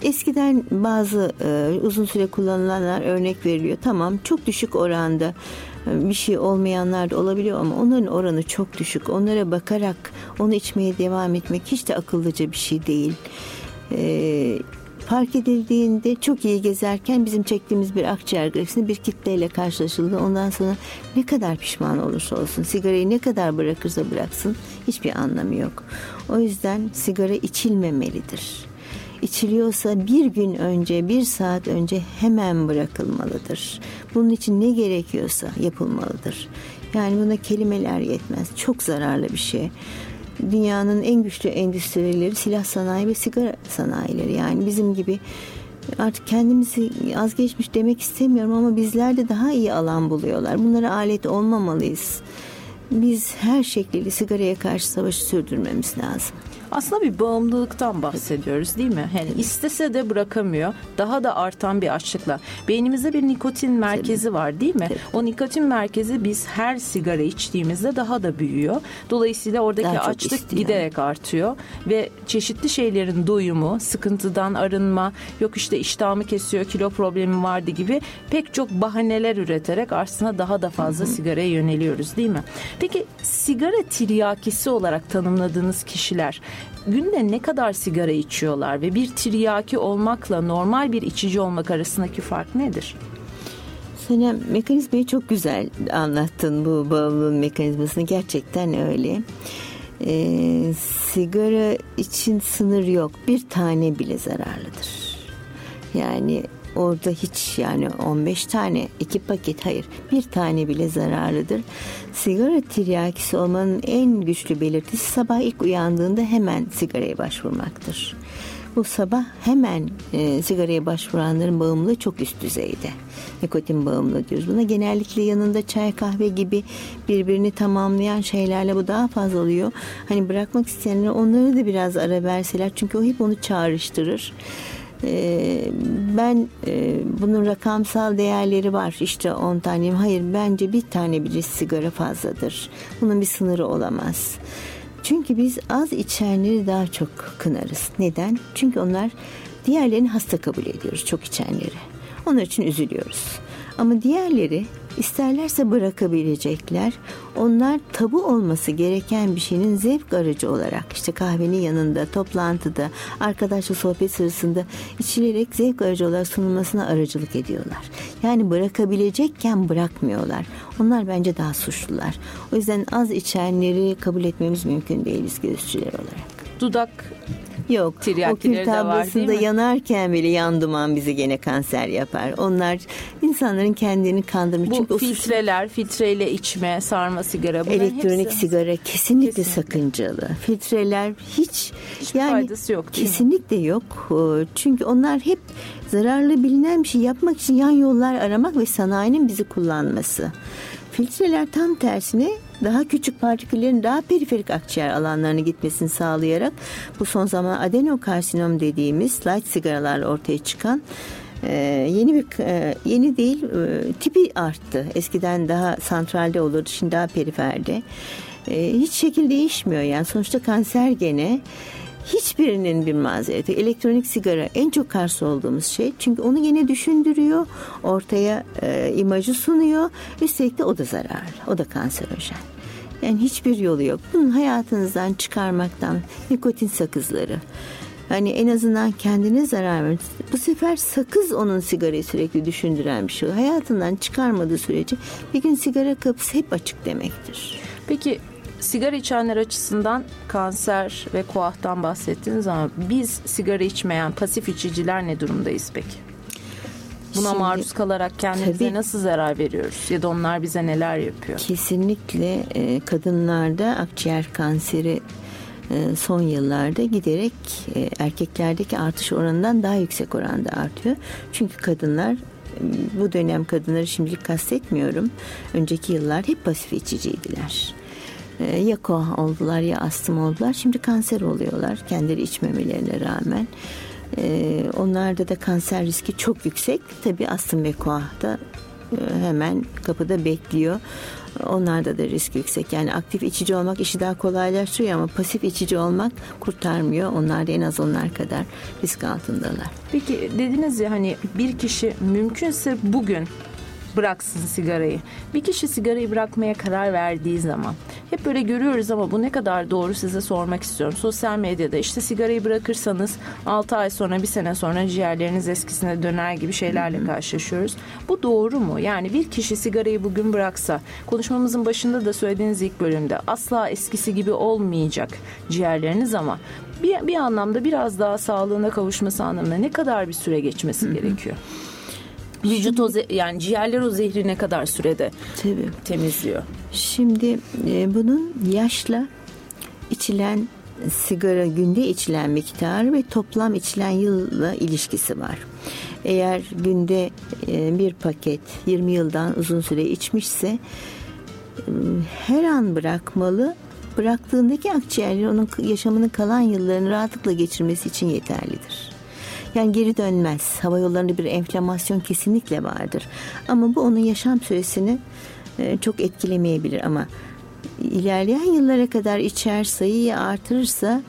[SPEAKER 2] Eskiden bazı e, uzun süre kullanılanlar örnek veriliyor. Tamam çok düşük oranda e, bir şey olmayanlar da olabiliyor ama onların oranı çok düşük. Onlara bakarak onu içmeye devam etmek hiç de akıllıca bir şey değil. E, fark edildiğinde çok iyi gezerken bizim çektiğimiz bir akciğer grafisinde bir kitleyle karşılaşıldı. Ondan sonra ne kadar pişman olursa olsun, sigarayı ne kadar bırakırsa bıraksın hiçbir anlamı yok. O yüzden sigara içilmemelidir içiliyorsa bir gün önce, bir saat önce hemen bırakılmalıdır. Bunun için ne gerekiyorsa yapılmalıdır. Yani buna kelimeler yetmez. Çok zararlı bir şey. Dünyanın en güçlü endüstrileri silah sanayi ve sigara sanayileri. Yani bizim gibi artık kendimizi az geçmiş demek istemiyorum ama bizler de daha iyi alan buluyorlar. Bunlara alet olmamalıyız. Biz her şekliyle sigaraya karşı savaşı sürdürmemiz lazım.
[SPEAKER 1] Aslında bir bağımlılıktan bahsediyoruz değil mi? Yani istese de bırakamıyor. Daha da artan bir açlıkla. Beynimizde bir nikotin merkezi var değil mi? O nikotin merkezi biz her sigara içtiğimizde daha da büyüyor. Dolayısıyla oradaki açlık istiyor. giderek artıyor ve çeşitli şeylerin doyumu, sıkıntıdan arınma, yok işte iştahımı kesiyor, kilo problemi vardı gibi pek çok bahaneler üreterek aslında daha da fazla Hı-hı. sigaraya yöneliyoruz değil mi? Peki sigara tiryakisi olarak tanımladığınız kişiler günde ne kadar sigara içiyorlar ve bir tiryaki olmakla normal bir içici olmak arasındaki fark nedir?
[SPEAKER 2] Senem mekanizmayı çok güzel anlattın bu bağımlılığın mekanizmasını gerçekten öyle. Ee, sigara için sınır yok bir tane bile zararlıdır. Yani orada hiç yani 15 tane iki paket hayır bir tane bile zararlıdır. Sigara tiryakisi olmanın en güçlü belirtisi sabah ilk uyandığında hemen sigaraya başvurmaktır. Bu sabah hemen e, sigaraya başvuranların bağımlılığı çok üst düzeyde. Nikotin bağımlılığı diyoruz buna. Genellikle yanında çay kahve gibi birbirini tamamlayan şeylerle bu daha fazla oluyor. Hani bırakmak isteyenler onları da biraz ara verseler çünkü o hep onu çağrıştırır. Ee, ben e, bunun rakamsal değerleri var. İşte 10 tane hayır bence bir tane bile sigara fazladır. Bunun bir sınırı olamaz. Çünkü biz az içenleri daha çok kınarız. Neden? Çünkü onlar diğerlerini hasta kabul ediyoruz çok içenleri. Onlar için üzülüyoruz. Ama diğerleri İsterlerse bırakabilecekler. Onlar tabu olması gereken bir şeyin zevk aracı olarak işte kahvenin yanında, toplantıda, arkadaşla sohbet sırasında içilerek zevk aracı olarak sunulmasına aracılık ediyorlar. Yani bırakabilecekken bırakmıyorlar. Onlar bence daha suçlular. O yüzden az içenleri kabul etmemiz mümkün değil biz göğüsçüler olarak.
[SPEAKER 1] Dudak
[SPEAKER 2] Yok. O kül tablasında yanarken bile yan duman bizi gene kanser yapar. Onlar insanların kendini kandırmış.
[SPEAKER 1] Bu Çünkü filtreler, filtreyle içme, sarma sigara.
[SPEAKER 2] Elektronik hepsi... sigara kesinlikle, kesinlikle sakıncalı. Filtreler hiç
[SPEAKER 1] Hiçbir yani faydası yok.
[SPEAKER 2] Kesinlikle mi? yok. Çünkü onlar hep zararlı bilinen bir şey yapmak için yan yollar aramak ve sanayinin bizi kullanması. Filtreler tam tersine daha küçük partiküllerin daha periferik akciğer alanlarına gitmesini sağlayarak bu son zaman adenokarsinom dediğimiz light sigaralarla ortaya çıkan ee, yeni bir e, yeni değil e, tipi arttı. Eskiden daha santralde olurdu, şimdi daha periferde. E, hiç şekil değişmiyor yani sonuçta kanser gene hiçbirinin bir mazereti. Elektronik sigara en çok karşı olduğumuz şey. Çünkü onu yine düşündürüyor. Ortaya e, imajı sunuyor. Üstelik de o da zararlı. O da kanserojen. Yani hiçbir yolu yok. Bunun hayatınızdan çıkarmaktan nikotin sakızları. Hani en azından kendine zarar verin. Bu sefer sakız onun sigarayı sürekli düşündüren bir şey. Hayatından çıkarmadığı sürece bir gün sigara kapısı hep açık demektir.
[SPEAKER 1] Peki sigara içenler açısından kanser ve kuahtan bahsettiniz ama biz sigara içmeyen pasif içiciler ne durumdayız peki? Buna Şimdi, maruz kalarak kendimize tabii, nasıl zarar veriyoruz ya da onlar bize neler yapıyor?
[SPEAKER 2] Kesinlikle e, kadınlarda akciğer kanseri e, son yıllarda giderek e, erkeklerdeki artış oranından daha yüksek oranda artıyor. Çünkü kadınlar bu dönem kadınları şimdilik kastetmiyorum. Önceki yıllar hep pasif içiciydiler. E, ya koah oldular ya astım oldular. Şimdi kanser oluyorlar kendileri içmemelerine rağmen. Onlarda da kanser riski çok yüksek. Tabii astım ve koah da hemen kapıda bekliyor. Onlarda da risk yüksek. Yani aktif içici olmak işi daha kolaylaştırıyor ama pasif içici olmak kurtarmıyor. Onlar da en az onlar kadar risk altındalar.
[SPEAKER 1] Peki dediniz ya hani bir kişi mümkünse bugün bıraksın sigarayı. Bir kişi sigarayı bırakmaya karar verdiği zaman hep böyle görüyoruz ama bu ne kadar doğru size sormak istiyorum. Sosyal medyada işte sigarayı bırakırsanız 6 ay sonra bir sene sonra ciğerleriniz eskisine döner gibi şeylerle karşılaşıyoruz. Bu doğru mu? Yani bir kişi sigarayı bugün bıraksa konuşmamızın başında da söylediğiniz ilk bölümde asla eskisi gibi olmayacak ciğerleriniz ama bir, bir anlamda biraz daha sağlığına kavuşması anlamında ne kadar bir süre geçmesi gerekiyor? Vücut o yani ciğerler o zehri ne kadar sürede Tabii. temizliyor?
[SPEAKER 2] Şimdi e, bunun yaşla içilen sigara günde içilen miktarı ve toplam içilen yılla ilişkisi var. Eğer günde e, bir paket 20 yıldan uzun süre içmişse e, her an bırakmalı. Bıraktığındaki akciğerler onun yaşamının kalan yıllarını rahatlıkla geçirmesi için yeterlidir. Yani geri dönmez. Hava yollarında bir enflamasyon kesinlikle vardır. Ama bu onun yaşam süresini e, çok etkilemeyebilir ama ilerleyen yıllara kadar içer sayıyı artırırsa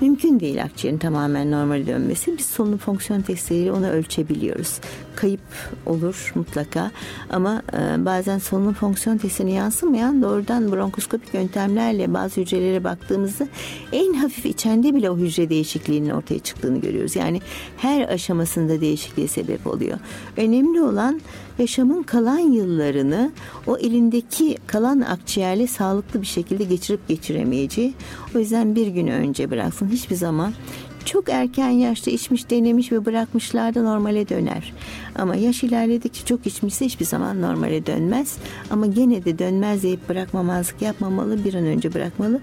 [SPEAKER 2] mümkün değil akciğerin tamamen normale dönmesi. Biz solunum fonksiyon testleriyle onu ölçebiliyoruz. Kayıp olur mutlaka ama e, bazen solunum fonksiyon testine yansımayan doğrudan bronkoskopik yöntemlerle bazı hücrelere baktığımızda en hafif içende bile o hücre değişikliğinin ortaya çıktığını görüyoruz. Yani her aşamasında değişikliğe sebep oluyor. Önemli olan yaşamın kalan yıllarını o elindeki kalan akciğerle sağlıklı bir şekilde geçirip geçiremeyeceği. O yüzden bir gün önce bıraksın hiçbir zaman çok erken yaşta içmiş, denemiş ve bırakmışlar da normale döner. Ama yaş ilerledikçe çok içmişse hiçbir zaman normale dönmez. Ama gene de dönmez deyip bırakmamazlık yapmamalı, bir an önce bırakmalı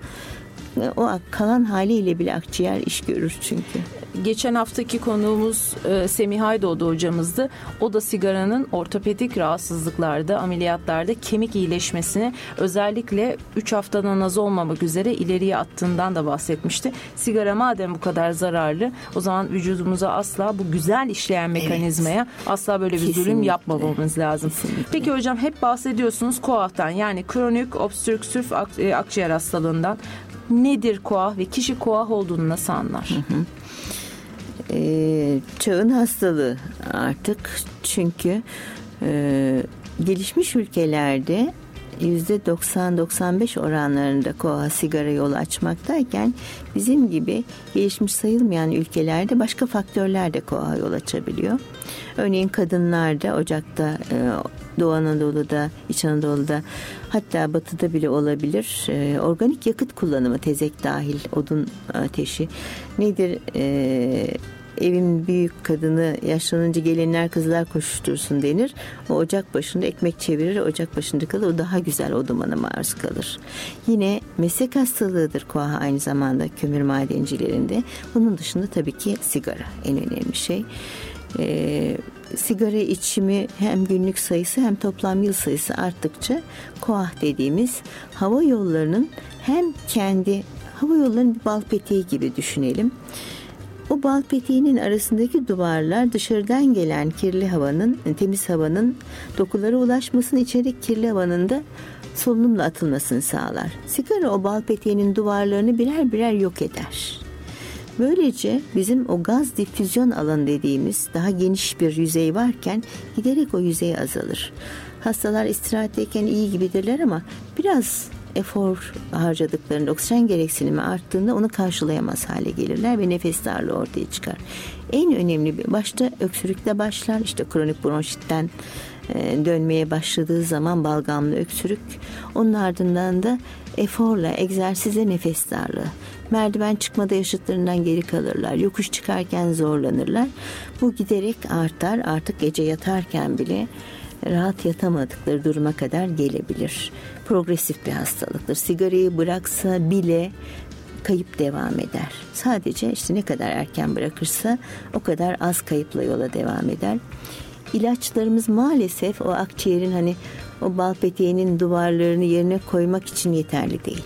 [SPEAKER 2] o kalan haliyle bile akciğer iş görür çünkü.
[SPEAKER 1] Geçen haftaki konuğumuz e, Semih Aydoğdu hocamızdı. O da sigaranın ortopedik rahatsızlıklarda, ameliyatlarda kemik iyileşmesini özellikle 3 haftadan az olmamak üzere ileriye attığından da bahsetmişti. Sigara madem bu kadar zararlı o zaman vücudumuza asla bu güzel işleyen mekanizmaya evet. asla böyle bir Kesinlikle. zulüm yapmamamız lazım. Kesinlikle. Peki hocam hep bahsediyorsunuz koahtan yani kronik obstrüktif ak- e, akciğer hastalığından nedir koah ve kişi koah olduğunu nasıl anlar? Hı hı.
[SPEAKER 2] Ee, çağın hastalığı artık çünkü e, gelişmiş ülkelerde yüzde 90-95 oranlarında koa sigara yolu açmaktayken bizim gibi gelişmiş sayılmayan ülkelerde başka faktörler de koa yol açabiliyor. Örneğin kadınlarda Ocak'ta e, Doğu Anadolu'da, İç Anadolu'da hatta batıda bile olabilir. E, organik yakıt kullanımı tezek dahil odun ateşi nedir? E, evin büyük kadını yaşlanınca gelinler kızlar koşuştursun denir. O ocak başında ekmek çevirir, ocak başında kalır. O daha güzel o dumana maruz kalır. Yine meslek hastalığıdır koa aynı zamanda kömür madencilerinde. Bunun dışında tabii ki sigara en önemli şey. Ee, sigara içimi hem günlük sayısı hem toplam yıl sayısı arttıkça koah dediğimiz hava yollarının hem kendi hava yollarının bir bal peteği gibi düşünelim. O bal peteğinin arasındaki duvarlar dışarıdan gelen kirli havanın, temiz havanın dokulara ulaşmasını içerik kirli havanın da solunumla atılmasını sağlar. Sigara o bal peteğinin duvarlarını birer birer yok eder. Böylece bizim o gaz difüzyon alanı dediğimiz daha geniş bir yüzey varken giderek o yüzey azalır. Hastalar istirahatteyken iyi gibidirler ama biraz efor harcadıklarında oksijen gereksinimi arttığında onu karşılayamaz hale gelirler ve nefes darlığı ortaya çıkar. En önemli bir başta öksürükle başlar işte kronik bronşitten e, dönmeye başladığı zaman balgamlı öksürük. Onun ardından da eforla egzersizle nefes darlığı. Merdiven çıkmada yaşıtlarından geri kalırlar yokuş çıkarken zorlanırlar. Bu giderek artar artık gece yatarken bile rahat yatamadıkları duruma kadar gelebilir progresif bir hastalıktır. Sigarayı bıraksa bile kayıp devam eder. Sadece işte ne kadar erken bırakırsa o kadar az kayıpla yola devam eder. İlaçlarımız maalesef o akciğerin hani o bal peteğinin duvarlarını yerine koymak için yeterli değil.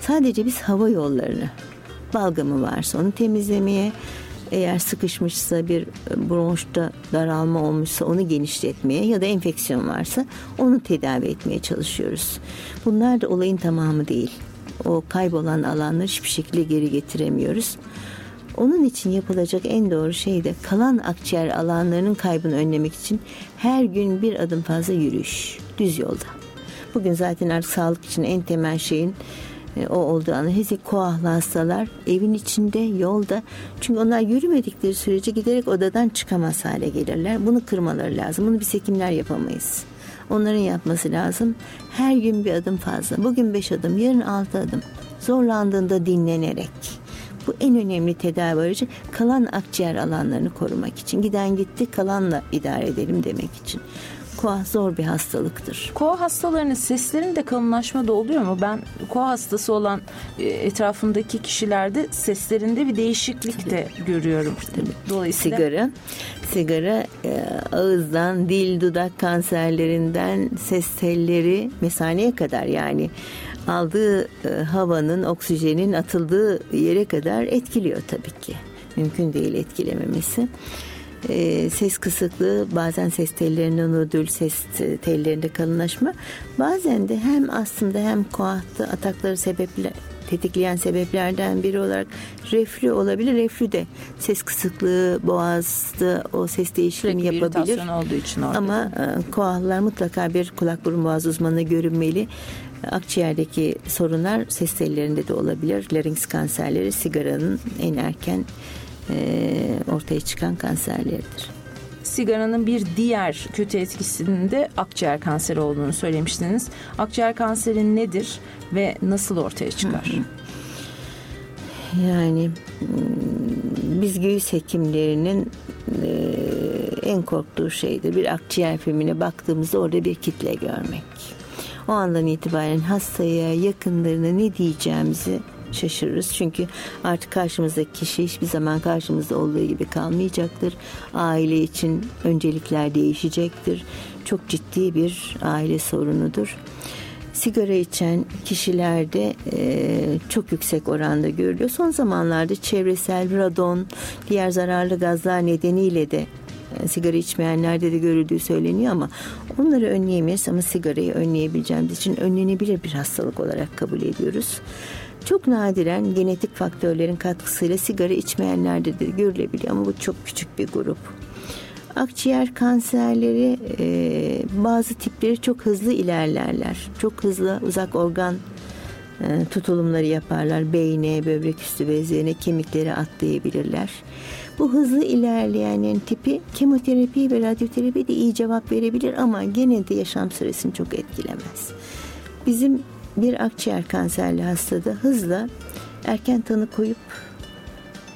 [SPEAKER 2] Sadece biz hava yollarını balgamı varsa onu temizlemeye eğer sıkışmışsa bir bronşta daralma olmuşsa onu genişletmeye ya da enfeksiyon varsa onu tedavi etmeye çalışıyoruz. Bunlar da olayın tamamı değil. O kaybolan alanları hiçbir şekilde geri getiremiyoruz. Onun için yapılacak en doğru şey de kalan akciğer alanlarının kaybını önlemek için her gün bir adım fazla yürüyüş düz yolda. Bugün zaten artık sağlık için en temel şeyin e, o olduğu anı. koahlı hastalar evin içinde, yolda. Çünkü onlar yürümedikleri sürece giderek odadan çıkamaz hale gelirler. Bunu kırmaları lazım. Bunu biz hekimler yapamayız. Onların yapması lazım. Her gün bir adım fazla. Bugün beş adım, yarın altı adım. Zorlandığında dinlenerek. Bu en önemli tedavi aracı kalan akciğer alanlarını korumak için. Giden gitti kalanla idare edelim demek için. Koa zor bir hastalıktır.
[SPEAKER 1] Koa hastalarının seslerinde kalınlaşma da oluyor mu? Ben koa hastası olan e, etrafımdaki kişilerde seslerinde bir değişiklik de görüyorum.
[SPEAKER 2] Tabii. Dolayısıyla sigara, sigara e, ağızdan, dil, dudak kanserlerinden ses telleri mesaneye kadar yani aldığı e, havanın, oksijenin atıldığı yere kadar etkiliyor tabii ki. Mümkün değil etkilememesi e, ses kısıklığı, bazen ses tellerinde nodül, ses tellerinde kalınlaşma. Bazen de hem aslında hem koahtı atakları sebeple tetikleyen sebeplerden biri olarak reflü olabilir. Reflü de ses kısıklığı, boğazda o ses değişikliğini yapabilir.
[SPEAKER 1] olduğu için orada.
[SPEAKER 2] Ama e, koahlar mutlaka bir kulak burun boğaz uzmanına görünmeli. Akciğerdeki sorunlar ses tellerinde de olabilir. Larynx kanserleri sigaranın en erken ortaya çıkan kanserlerdir.
[SPEAKER 1] Sigaranın bir diğer kötü etkisinin de akciğer kanseri olduğunu söylemiştiniz. Akciğer kanseri nedir ve nasıl ortaya çıkar?
[SPEAKER 2] Yani hmm, biz göğüs hekimlerinin e, en korktuğu şeydir. Bir akciğer filmine baktığımızda orada bir kitle görmek. O andan itibaren hastaya, yakınlarına ne diyeceğimizi şaşırırız. Çünkü artık karşımızdaki kişi hiçbir zaman karşımızda olduğu gibi kalmayacaktır. Aile için öncelikler değişecektir. Çok ciddi bir aile sorunudur. Sigara içen kişilerde e, çok yüksek oranda görülüyor. Son zamanlarda çevresel radon, diğer zararlı gazlar nedeniyle de e, sigara içmeyenlerde de görüldüğü söyleniyor ama onları önleyemeyiz ama sigarayı önleyebileceğimiz için önlenebilir bir hastalık olarak kabul ediyoruz. Çok nadiren genetik faktörlerin katkısıyla sigara içmeyenlerde de görülebiliyor ama bu çok küçük bir grup. Akciğer kanserleri e, bazı tipleri çok hızlı ilerlerler. Çok hızlı uzak organ e, tutulumları yaparlar. Beyne, böbrek üstü bezlerine, kemikleri atlayabilirler. Bu hızlı ilerleyenin tipi kemoterapi ve radyoterapi de iyi cevap verebilir ama gene de yaşam süresini çok etkilemez. Bizim bir akciğer kanserli hastada hızla erken tanı koyup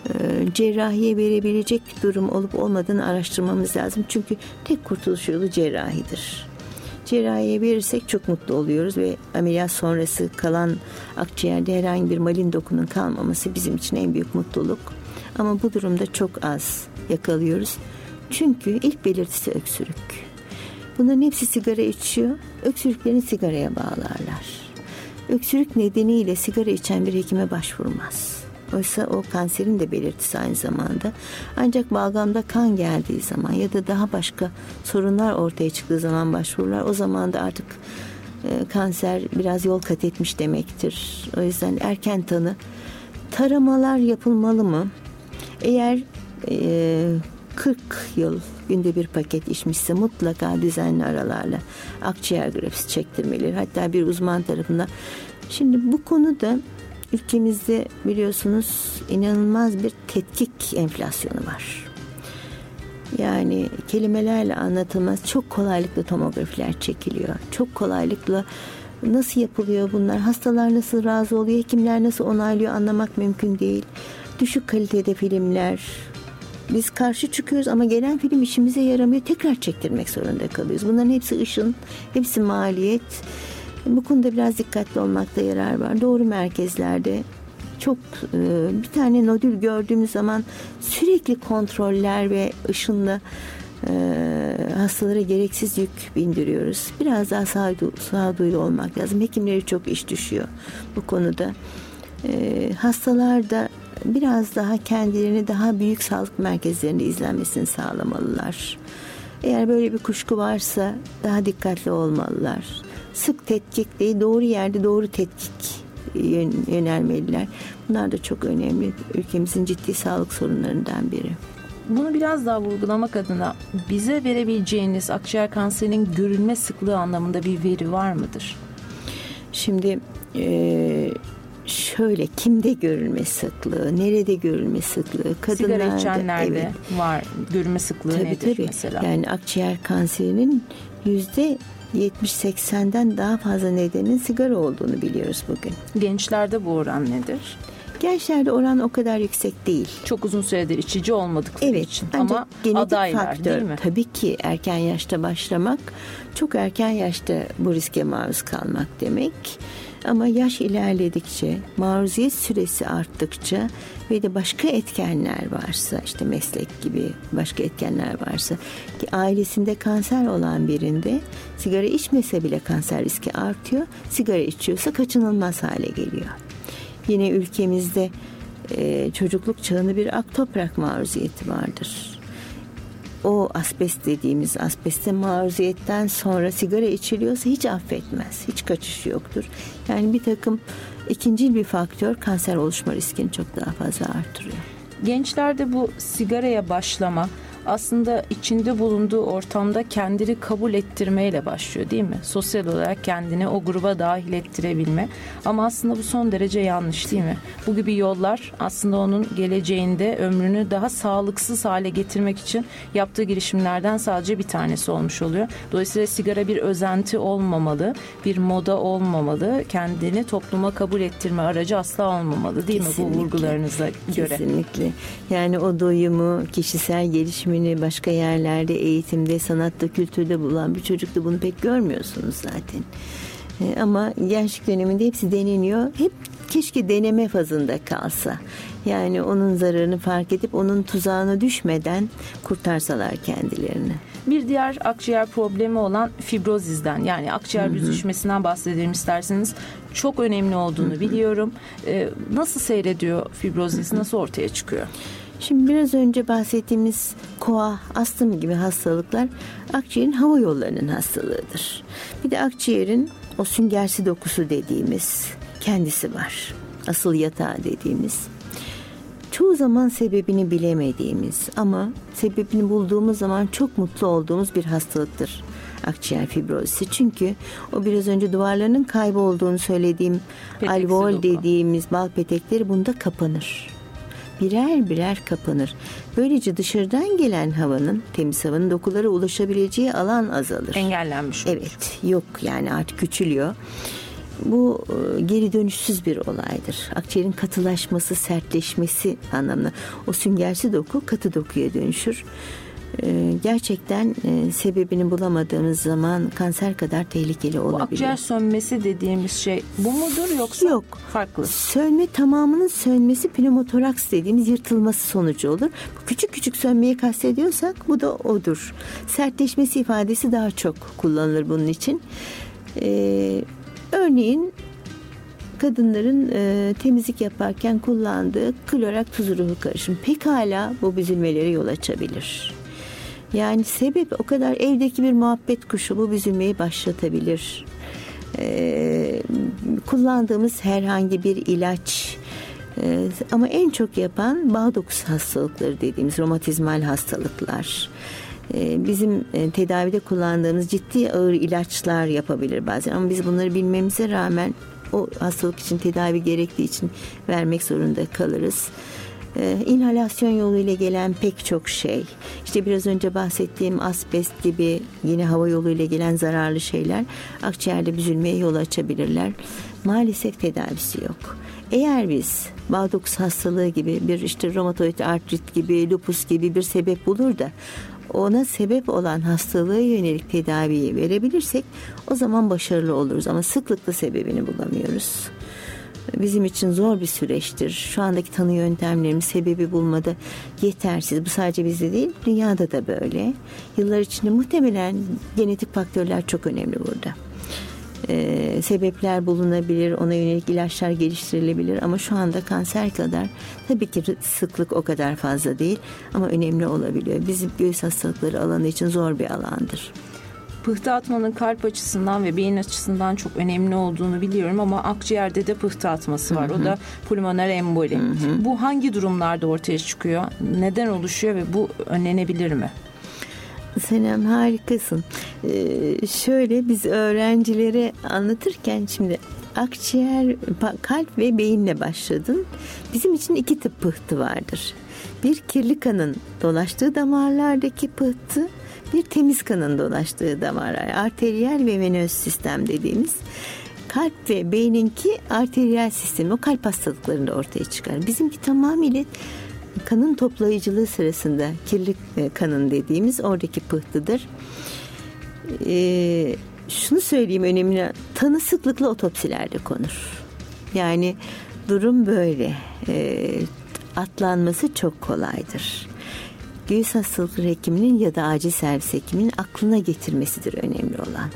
[SPEAKER 2] e, cerrahiye verebilecek durum olup olmadığını araştırmamız lazım. Çünkü tek kurtuluş yolu cerrahidir. Cerrahiye verirsek çok mutlu oluyoruz ve ameliyat sonrası kalan akciğerde herhangi bir malin dokunun kalmaması bizim için en büyük mutluluk. Ama bu durumda çok az yakalıyoruz. Çünkü ilk belirtisi öksürük. Bunların hepsi sigara içiyor. Öksürüklerini sigaraya bağlarlar öksürük nedeniyle sigara içen bir hekime başvurmaz. Oysa o kanserin de belirtisi aynı zamanda. Ancak balgamda kan geldiği zaman ya da daha başka sorunlar ortaya çıktığı zaman başvururlar. O zaman da artık e, kanser biraz yol kat etmiş demektir. O yüzden erken tanı. Taramalar yapılmalı mı? Eğer e, 40 yıl günde bir paket içmişse mutlaka düzenli aralarla akciğer grafisi çektirmeleri hatta bir uzman tarafından. Şimdi bu konuda ülkemizde biliyorsunuz inanılmaz bir tetkik enflasyonu var. Yani kelimelerle anlatılmaz çok kolaylıkla tomografiler çekiliyor. Çok kolaylıkla nasıl yapılıyor bunlar? Hastalar nasıl razı oluyor? Hekimler nasıl onaylıyor anlamak mümkün değil. Düşük kalitede filmler, biz karşı çıkıyoruz ama gelen film işimize yaramıyor. Tekrar çektirmek zorunda kalıyoruz. Bunların hepsi ışın, hepsi maliyet. Bu konuda biraz dikkatli olmakta yarar var. Doğru merkezlerde çok e, bir tane nodül gördüğümüz zaman sürekli kontroller ve ışınla e, hastalara gereksiz yük bindiriyoruz. Biraz daha sağdu, sağduyulu olmak lazım. Hekimlere çok iş düşüyor bu konuda. E, hastalar da biraz daha kendilerini daha büyük sağlık merkezlerinde izlenmesini sağlamalılar. Eğer böyle bir kuşku varsa daha dikkatli olmalılar. Sık tetkik değil, doğru yerde doğru tetkik yönelmeliler. Bunlar da çok önemli. Ülkemizin ciddi sağlık sorunlarından biri.
[SPEAKER 1] Bunu biraz daha vurgulamak adına bize verebileceğiniz akciğer kanserinin görülme sıklığı anlamında bir veri var mıdır?
[SPEAKER 2] Şimdi e, şöyle kimde görülme sıklığı, nerede görülme sıklığı,
[SPEAKER 1] kadınlarda. Sigara içenlerde evet. var görülme sıklığı tabii, nedir tabii. mesela?
[SPEAKER 2] Yani akciğer kanserinin yüzde 70-80'den daha fazla nedenin sigara olduğunu biliyoruz bugün.
[SPEAKER 1] Gençlerde bu oran nedir?
[SPEAKER 2] Gençlerde oran o kadar yüksek değil.
[SPEAKER 1] Çok uzun süredir içici olmadıkları
[SPEAKER 2] evet,
[SPEAKER 1] için.
[SPEAKER 2] Ama genetik adaylar faktör, değil mi? Tabii ki erken yaşta başlamak çok erken yaşta bu riske maruz kalmak demek. Ama yaş ilerledikçe, maruziyet süresi arttıkça ve de başka etkenler varsa, işte meslek gibi başka etkenler varsa ki ailesinde kanser olan birinde sigara içmese bile kanser riski artıyor. Sigara içiyorsa kaçınılmaz hale geliyor. Yine ülkemizde e, çocukluk çağında bir ak toprak maruziyeti vardır o asbest dediğimiz asbeste maruziyetten sonra sigara içiliyorsa hiç affetmez. Hiç kaçış yoktur. Yani bir takım ikinci bir faktör kanser oluşma riskini çok daha fazla artırıyor.
[SPEAKER 1] Gençlerde bu sigaraya başlama aslında içinde bulunduğu ortamda kendini kabul ettirmeyle başlıyor değil mi? Sosyal olarak kendini o gruba dahil ettirebilme. Ama aslında bu son derece yanlış değil mi? Bu gibi yollar aslında onun geleceğinde ömrünü daha sağlıksız hale getirmek için yaptığı girişimlerden sadece bir tanesi olmuş oluyor. Dolayısıyla sigara bir özenti olmamalı, bir moda olmamalı, kendini topluma kabul ettirme aracı asla olmamalı değil Kesinlikle. mi bu vurgularınıza göre?
[SPEAKER 2] Kesinlikle. Yani o doyumu, kişisel gelişimi eğitimini başka yerlerde eğitimde, sanatta, kültürde bulan bir çocukta bunu pek görmüyorsunuz zaten. E, ama gençlik döneminde hepsi deneniyor. Hep keşke deneme fazında kalsa. Yani onun zararını fark edip onun tuzağına düşmeden kurtarsalar kendilerini.
[SPEAKER 1] Bir diğer akciğer problemi olan fibrozizden yani akciğer büzüşmesinden bahsedelim isterseniz. Çok önemli olduğunu biliyorum. Ee, nasıl seyrediyor fibrozis? Nasıl ortaya çıkıyor?
[SPEAKER 2] Şimdi biraz önce bahsettiğimiz koa, astım gibi hastalıklar akciğerin hava yollarının hastalığıdır. Bir de akciğerin o süngersi dokusu dediğimiz kendisi var. Asıl yatağı dediğimiz. Çoğu zaman sebebini bilemediğimiz ama sebebini bulduğumuz zaman çok mutlu olduğumuz bir hastalıktır akciğer fibrozisi. Çünkü o biraz önce duvarlarının kaybolduğunu söylediğim Peteksi alveol dediğimiz bal petekleri bunda kapanır birer birer kapanır. Böylece dışarıdan gelen havanın, temiz havanın dokulara ulaşabileceği alan azalır.
[SPEAKER 1] Engellenmiş olur.
[SPEAKER 2] Evet, yok yani artık küçülüyor. Bu e, geri dönüşsüz bir olaydır. Akciğerin katılaşması, sertleşmesi anlamına. O süngersi doku katı dokuya dönüşür. Ee, gerçekten e, sebebini bulamadığınız zaman kanser kadar tehlikeli olabilir. Bu
[SPEAKER 1] akciğer sönmesi dediğimiz şey bu mudur yoksa Yok. farklı?
[SPEAKER 2] Sönme tamamının sönmesi pneumotoraks dediğimiz yırtılması sonucu olur. Bu küçük küçük sönmeyi kastediyorsak bu da odur. Sertleşmesi ifadesi daha çok kullanılır bunun için. Ee, örneğin kadınların e, temizlik yaparken kullandığı klorak tuz ruhu karışım pekala bu büzülmelere yol açabilir. Yani sebep o kadar evdeki bir muhabbet kuşu bu büzülmeyi başlatabilir. Ee, kullandığımız herhangi bir ilaç ee, ama en çok yapan bağ dokusu hastalıkları dediğimiz romatizmal hastalıklar. Ee, bizim e, tedavide kullandığımız ciddi ağır ilaçlar yapabilir bazen ama biz bunları bilmemize rağmen o hastalık için tedavi gerektiği için vermek zorunda kalırız e, inhalasyon yoluyla gelen pek çok şey. İşte biraz önce bahsettiğim asbest gibi yine hava yoluyla gelen zararlı şeyler akciğerde büzülmeye yol açabilirler. Maalesef tedavisi yok. Eğer biz Bağdoks hastalığı gibi bir işte romatoid artrit gibi lupus gibi bir sebep bulur da ona sebep olan hastalığa yönelik tedaviyi verebilirsek o zaman başarılı oluruz ama sıklıkla sebebini bulamıyoruz. Bizim için zor bir süreçtir. Şu andaki tanı yöntemlerimiz sebebi bulmada yetersiz. Bu sadece bizde değil, dünyada da böyle. Yıllar içinde muhtemelen genetik faktörler çok önemli burada. Ee, sebepler bulunabilir, ona yönelik ilaçlar geliştirilebilir ama şu anda kanser kadar tabii ki sıklık o kadar fazla değil ama önemli olabiliyor. Bizim göğüs hastalıkları alanı için zor bir alandır
[SPEAKER 1] pıhtı atmanın kalp açısından ve beyin açısından çok önemli olduğunu biliyorum ama akciğerde de pıhtı atması var. Hı hı. O da pulmoner emboli. Hı hı. Bu hangi durumlarda ortaya çıkıyor? Neden oluşuyor ve bu önlenebilir mi?
[SPEAKER 2] Senem harikasın. Ee, şöyle biz öğrencilere anlatırken şimdi akciğer, kalp ve beyinle başladın. Bizim için iki tip pıhtı vardır. Bir kirli kanın dolaştığı damarlardaki pıhtı, bir temiz kanın dolaştığı damarlar. Arteriyel ve venöz sistem dediğimiz kalp ve beyninki arteriyel sistemi kalp hastalıklarında ortaya çıkar. Bizimki tamamıyla kanın toplayıcılığı sırasında kirli e, kanın dediğimiz oradaki pıhtıdır. Ee, şunu söyleyeyim önemli tanı sıklıkla otopsilerde konur. Yani durum böyle. Ee, atlanması çok kolaydır göğüs hastalıkları hekiminin ya da acil servis hekiminin aklına getirmesidir önemli olan.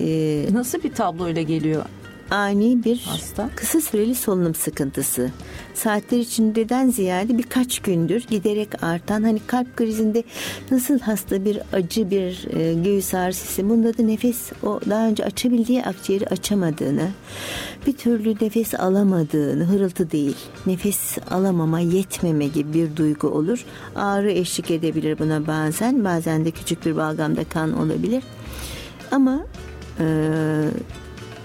[SPEAKER 1] Ee, Nasıl bir tabloyla geliyor
[SPEAKER 2] ani bir Hasta. kısa süreli solunum sıkıntısı. Saatler içindeden ziyade birkaç gündür giderek artan hani kalp krizinde nasıl hasta bir acı bir e, göğüs ağrısı bunda da nefes o daha önce açabildiği akciğeri açamadığını bir türlü nefes alamadığını hırıltı değil nefes alamama yetmeme gibi bir duygu olur. Ağrı eşlik edebilir buna bazen bazen de küçük bir balgamda kan olabilir. Ama e,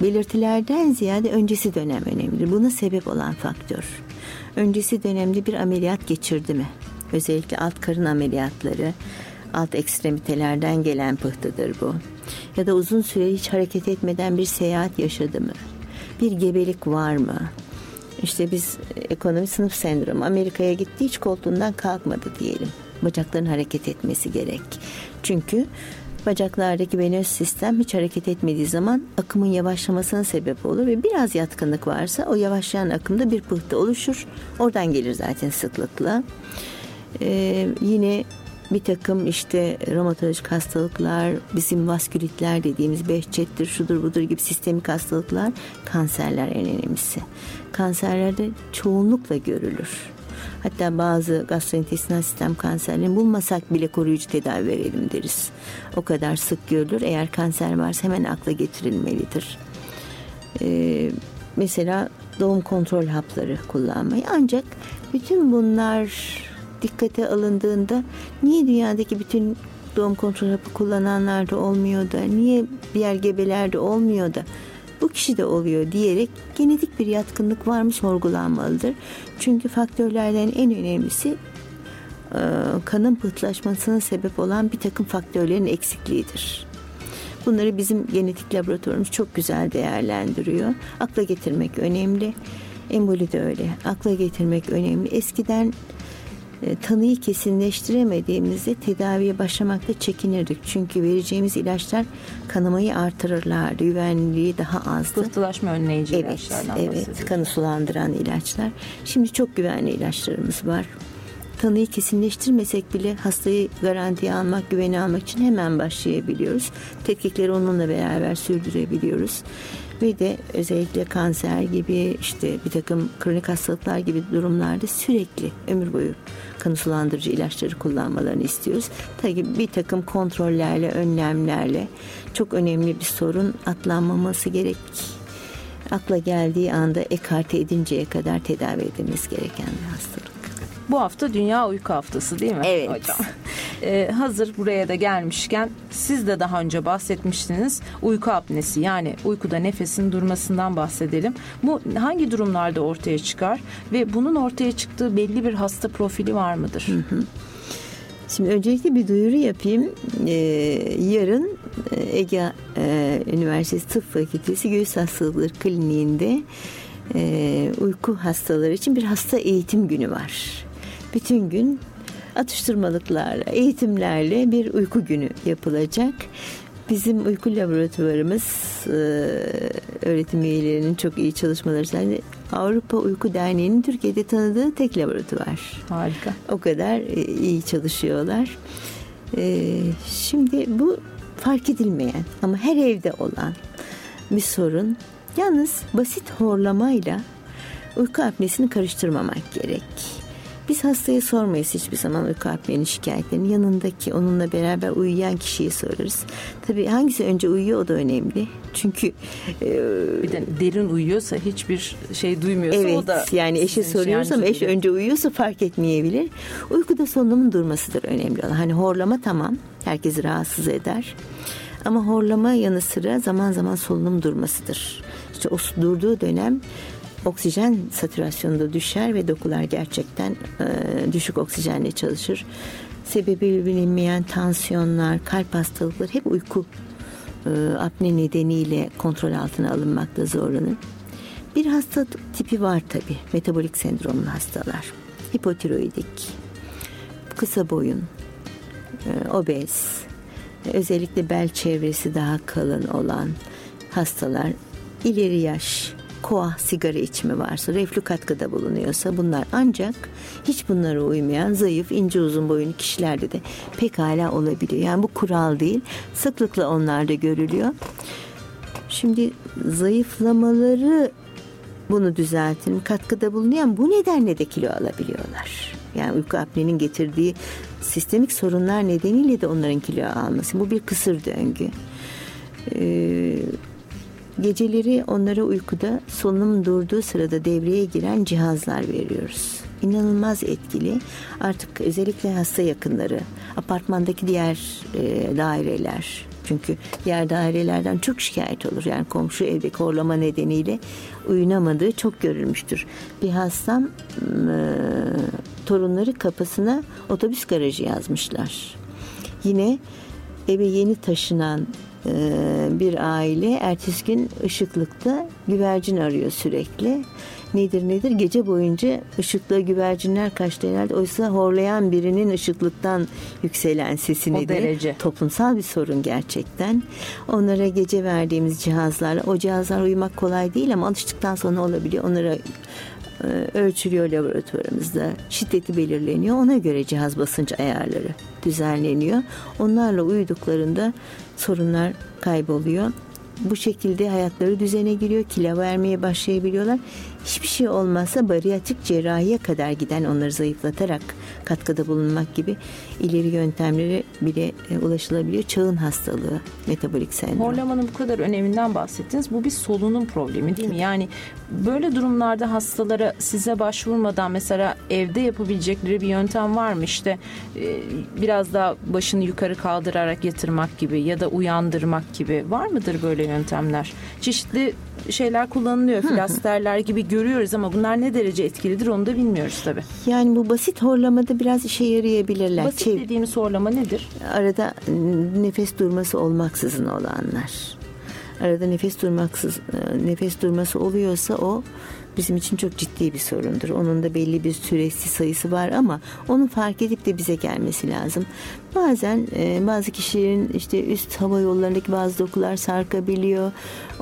[SPEAKER 2] belirtilerden ziyade öncesi dönem önemlidir. Buna sebep olan faktör. Öncesi dönemde bir ameliyat geçirdi mi? Özellikle alt karın ameliyatları, alt ekstremitelerden gelen pıhtıdır bu. Ya da uzun süre hiç hareket etmeden bir seyahat yaşadı mı? Bir gebelik var mı? İşte biz ekonomi sınıf sendromu Amerika'ya gitti hiç koltuğundan kalkmadı diyelim. Bacakların hareket etmesi gerek. Çünkü Bacaklardaki venöz sistem hiç hareket etmediği zaman akımın yavaşlamasına sebep olur ve biraz yatkınlık varsa o yavaşlayan akımda bir pıhtı oluşur. Oradan gelir zaten sıklıkla. Ee, yine bir takım işte romatolojik hastalıklar, bizim vaskülitler dediğimiz behçettir, şudur budur gibi sistemik hastalıklar, kanserler en önemlisi. Kanserlerde çoğunlukla görülür. Hatta bazı gastrointestinal sistem kanserlerini bulmasak bile koruyucu tedavi verelim deriz. O kadar sık görülür. Eğer kanser varsa hemen akla getirilmelidir. Ee, mesela doğum kontrol hapları kullanmayı ancak bütün bunlar dikkate alındığında niye dünyadaki bütün doğum kontrol hapı kullananlar da olmuyor da niye diğer gebelerde olmuyor da bu kişi de oluyor diyerek genetik bir yatkınlık var mı sorgulanmalıdır. Çünkü faktörlerden en önemlisi e, kanın pıhtılaşmasına sebep olan bir takım faktörlerin eksikliğidir. Bunları bizim genetik laboratuvarımız çok güzel değerlendiriyor. Akla getirmek önemli. Emboli de öyle. Akla getirmek önemli. Eskiden e, tanıyı kesinleştiremediğimizde tedaviye başlamakta çekinirdik. Çünkü vereceğimiz ilaçlar kanamayı artırırlardı. Güvenliği daha azdı.
[SPEAKER 1] Pıhtılaşma önleyici
[SPEAKER 2] evet,
[SPEAKER 1] ilaçlardan
[SPEAKER 2] Evet, kanı sulandıran ilaçlar. Şimdi çok güvenli ilaçlarımız var. Tanıyı kesinleştirmesek bile hastayı garantiye almak, güveni almak için hemen başlayabiliyoruz. Tetkikleri onunla beraber sürdürebiliyoruz ve de özellikle kanser gibi işte bir takım kronik hastalıklar gibi durumlarda sürekli ömür boyu kanı sulandırıcı ilaçları kullanmalarını istiyoruz. Tabii bir takım kontrollerle, önlemlerle çok önemli bir sorun atlanmaması gerek. Akla geldiği anda ekarte edinceye kadar tedavi edilmesi gereken bir hastalık.
[SPEAKER 1] Bu hafta Dünya Uyku Haftası değil mi
[SPEAKER 2] evet. hocam?
[SPEAKER 1] Ee, hazır buraya da gelmişken siz de daha önce bahsetmiştiniz uyku apnesi yani uykuda nefesin durmasından bahsedelim. Bu hangi durumlarda ortaya çıkar ve bunun ortaya çıktığı belli bir hasta profili var mıdır? Hı hı.
[SPEAKER 2] Şimdi öncelikle bir duyuru yapayım. Ee, yarın e, Ege e, Üniversitesi Tıp Fakültesi Göğüs Hastalıkları Kliniğinde e, uyku hastaları için bir hasta eğitim günü var bütün gün atıştırmalıklarla, eğitimlerle bir uyku günü yapılacak. Bizim uyku laboratuvarımız e, öğretim üyelerinin çok iyi çalışmaları sayesinde Avrupa Uyku Derneği'nin Türkiye'de tanıdığı tek laboratuvar.
[SPEAKER 1] Harika.
[SPEAKER 2] O kadar e, iyi çalışıyorlar. E, şimdi bu fark edilmeyen ama her evde olan bir sorun. Yalnız basit horlamayla uyku apnesini karıştırmamak gerek. Biz hastaya sormayız hiçbir zaman uyku apnenin şikayetlerini. Yanındaki onunla beraber uyuyan kişiye sorarız. Tabii hangisi önce uyuyor o da önemli. Çünkü
[SPEAKER 1] e, bir de derin uyuyorsa hiçbir şey duymuyorsa
[SPEAKER 2] evet,
[SPEAKER 1] o da
[SPEAKER 2] yani eşe soruyoruz ama eş önce uyuyorsa fark etmeyebilir. Uykuda solunumun durmasıdır önemli olan. Hani horlama tamam herkesi rahatsız eder. Ama horlama yanı sıra zaman zaman solunum durmasıdır. İşte o durduğu dönem oksijen satürasyonu da düşer ve dokular gerçekten e, düşük oksijenle çalışır. Sebebi bilinmeyen tansiyonlar, kalp hastalıkları hep uyku e, apne nedeniyle kontrol altına alınmakta zorlanır. Bir hasta tipi var tabi metabolik sendromlu hastalar. Hipotiroidik, kısa boyun, e, obez, özellikle bel çevresi daha kalın olan hastalar, ileri yaş, koa sigara içimi varsa, reflü katkıda bulunuyorsa bunlar ancak hiç bunlara uymayan zayıf, ince uzun boyunlu kişilerde de pekala olabiliyor. Yani bu kural değil. Sıklıkla onlarda görülüyor. Şimdi zayıflamaları bunu düzeltin. Katkıda bulunuyor bu nedenle de kilo alabiliyorlar. Yani uyku apnenin getirdiği sistemik sorunlar nedeniyle de onların kilo alması. Bu bir kısır döngü. Ee, Geceleri onlara uykuda solunum durduğu sırada devreye giren cihazlar veriyoruz. İnanılmaz etkili. Artık özellikle hasta yakınları, apartmandaki diğer e, daireler, çünkü diğer dairelerden çok şikayet olur. Yani komşu evde horlama nedeniyle uyunamadığı çok görülmüştür. Bir hastam e, torunları kapısına otobüs garajı yazmışlar. Yine eve yeni taşınan bir aile ertesi gün ışıklıkta güvercin arıyor sürekli. Nedir nedir? Gece boyunca ışıkla güvercinler kaçtı herhalde. Oysa horlayan birinin ışıklıktan yükselen sesi nedir?
[SPEAKER 1] derece.
[SPEAKER 2] Toplumsal bir sorun gerçekten. Onlara gece verdiğimiz cihazlarla, o cihazlar uyumak kolay değil ama alıştıktan sonra olabiliyor. Onlara e, ölçülüyor laboratuvarımızda. Şiddeti belirleniyor. Ona göre cihaz basınç ayarları düzenleniyor. Onlarla uyuduklarında sorunlar kayboluyor. Bu şekilde hayatları düzene giriyor, kilo vermeye başlayabiliyorlar. Hiçbir şey olmazsa bariyatrik cerrahiye kadar giden onları zayıflatarak katkıda bulunmak gibi ileri yöntemlere bile e, ulaşılabiliyor. Çağın hastalığı, metabolik sendrom.
[SPEAKER 1] Horlamanın bu kadar öneminden bahsettiniz. Bu bir solunum problemi değil mi? Yani böyle durumlarda hastalara size başvurmadan mesela evde yapabilecekleri bir yöntem var mı? İşte e, biraz daha başını yukarı kaldırarak yatırmak gibi ya da uyandırmak gibi var mıdır böyle yöntemler? Çeşitli şeyler kullanılıyor. Filasterler gibi görüyoruz ama bunlar ne derece etkilidir onu da bilmiyoruz tabii.
[SPEAKER 2] Yani bu basit horlamada biraz işe yarayabilirler.
[SPEAKER 1] Basit Çev- dediğimiz horlama nedir?
[SPEAKER 2] Arada nefes durması olmaksızın olanlar. Arada nefes durmaksız e, nefes durması oluyorsa o bizim için çok ciddi bir sorundur. Onun da belli bir süresi sayısı var ama onu fark edip de bize gelmesi lazım. Bazen e, bazı kişilerin işte üst hava yollarındaki bazı dokular sarkabiliyor.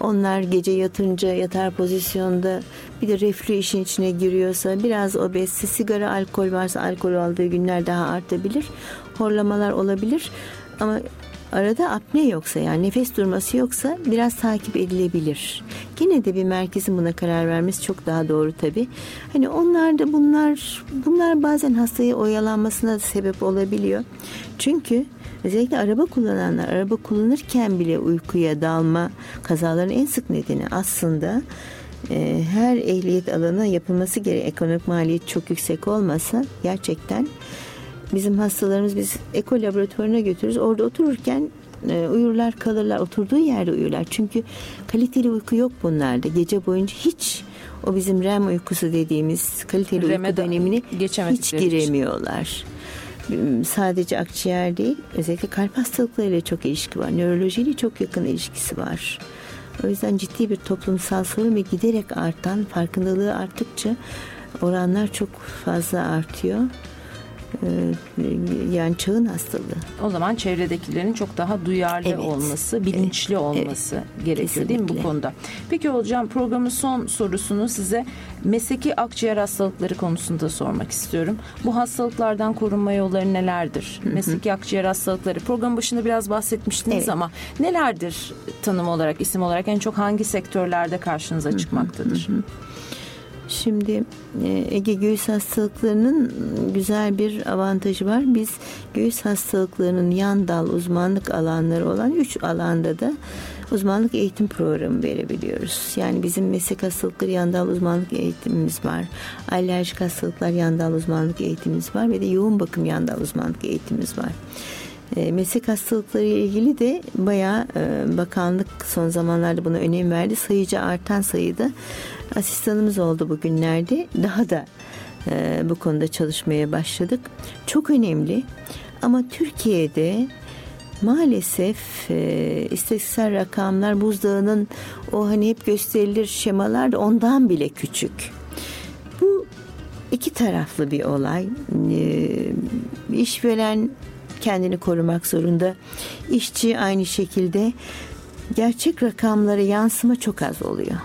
[SPEAKER 2] Onlar gece yatınca yatar pozisyonda bir de reflü işin içine giriyorsa biraz obezse sigara alkol varsa alkol aldığı günler daha artabilir. Horlamalar olabilir. Ama Arada apne yoksa yani nefes durması yoksa biraz takip edilebilir. Yine de bir merkezin buna karar vermesi çok daha doğru tabi. Hani onlar da bunlar bunlar bazen hastaya oyalanmasına sebep olabiliyor. Çünkü özellikle araba kullananlar araba kullanırken bile uykuya dalma kazaların en sık nedeni aslında e, her ehliyet alanına yapılması gereken ekonomik maliyet çok yüksek olmasa gerçekten Bizim hastalarımız biz eko laboratuvarına götürürüz. Orada otururken e, uyurlar kalırlar. Oturduğu yerde uyurlar. Çünkü kaliteli uyku yok bunlarda. Gece boyunca hiç o bizim REM uykusu dediğimiz kaliteli REM'e uyku dönemini hiç giremiyorlar. Hmm, sadece akciğer değil, özellikle kalp hastalıklarıyla çok ilişki var. Nörolojiyle çok yakın ilişkisi var. O yüzden ciddi bir toplumsal sorun ve giderek artan, farkındalığı arttıkça oranlar çok fazla artıyor. Ee, yani çağın hastalığı.
[SPEAKER 1] O zaman çevredekilerin çok daha duyarlı evet. olması, bilinçli evet. olması evet. gerekiyor Kesinlikle. değil mi bu konuda? Peki hocam programın son sorusunu size mesleki akciğer hastalıkları konusunda sormak istiyorum. Bu hastalıklardan korunma yolları nelerdir? Hı hı. Mesleki akciğer hastalıkları programın başında biraz bahsetmiştiniz evet. ama nelerdir tanım olarak, isim olarak en çok hangi sektörlerde karşınıza çıkmaktadır? Hı hı.
[SPEAKER 2] Şimdi e, Ege göğüs hastalıklarının güzel bir avantajı var. Biz göğüs hastalıklarının yan dal uzmanlık alanları olan üç alanda da uzmanlık eğitim programı verebiliyoruz. Yani bizim meslek hastalıkları yan dal uzmanlık eğitimimiz var. Alerjik hastalıklar yan dal uzmanlık eğitimimiz var ve de yoğun bakım yan dal uzmanlık eğitimimiz var. E, meslek hastalıkları ile ilgili de bayağı e, bakanlık son zamanlarda buna önem verdi. Sayıca artan sayıda asistanımız oldu bugünlerde. Daha da e, bu konuda çalışmaya başladık. Çok önemli ama Türkiye'de maalesef e, istatistiksel rakamlar buzdağının o hani hep gösterilir şemalar da ondan bile küçük. Bu iki taraflı bir olay. E, işveren kendini korumak zorunda. İşçi aynı şekilde gerçek rakamlara yansıma çok az oluyor.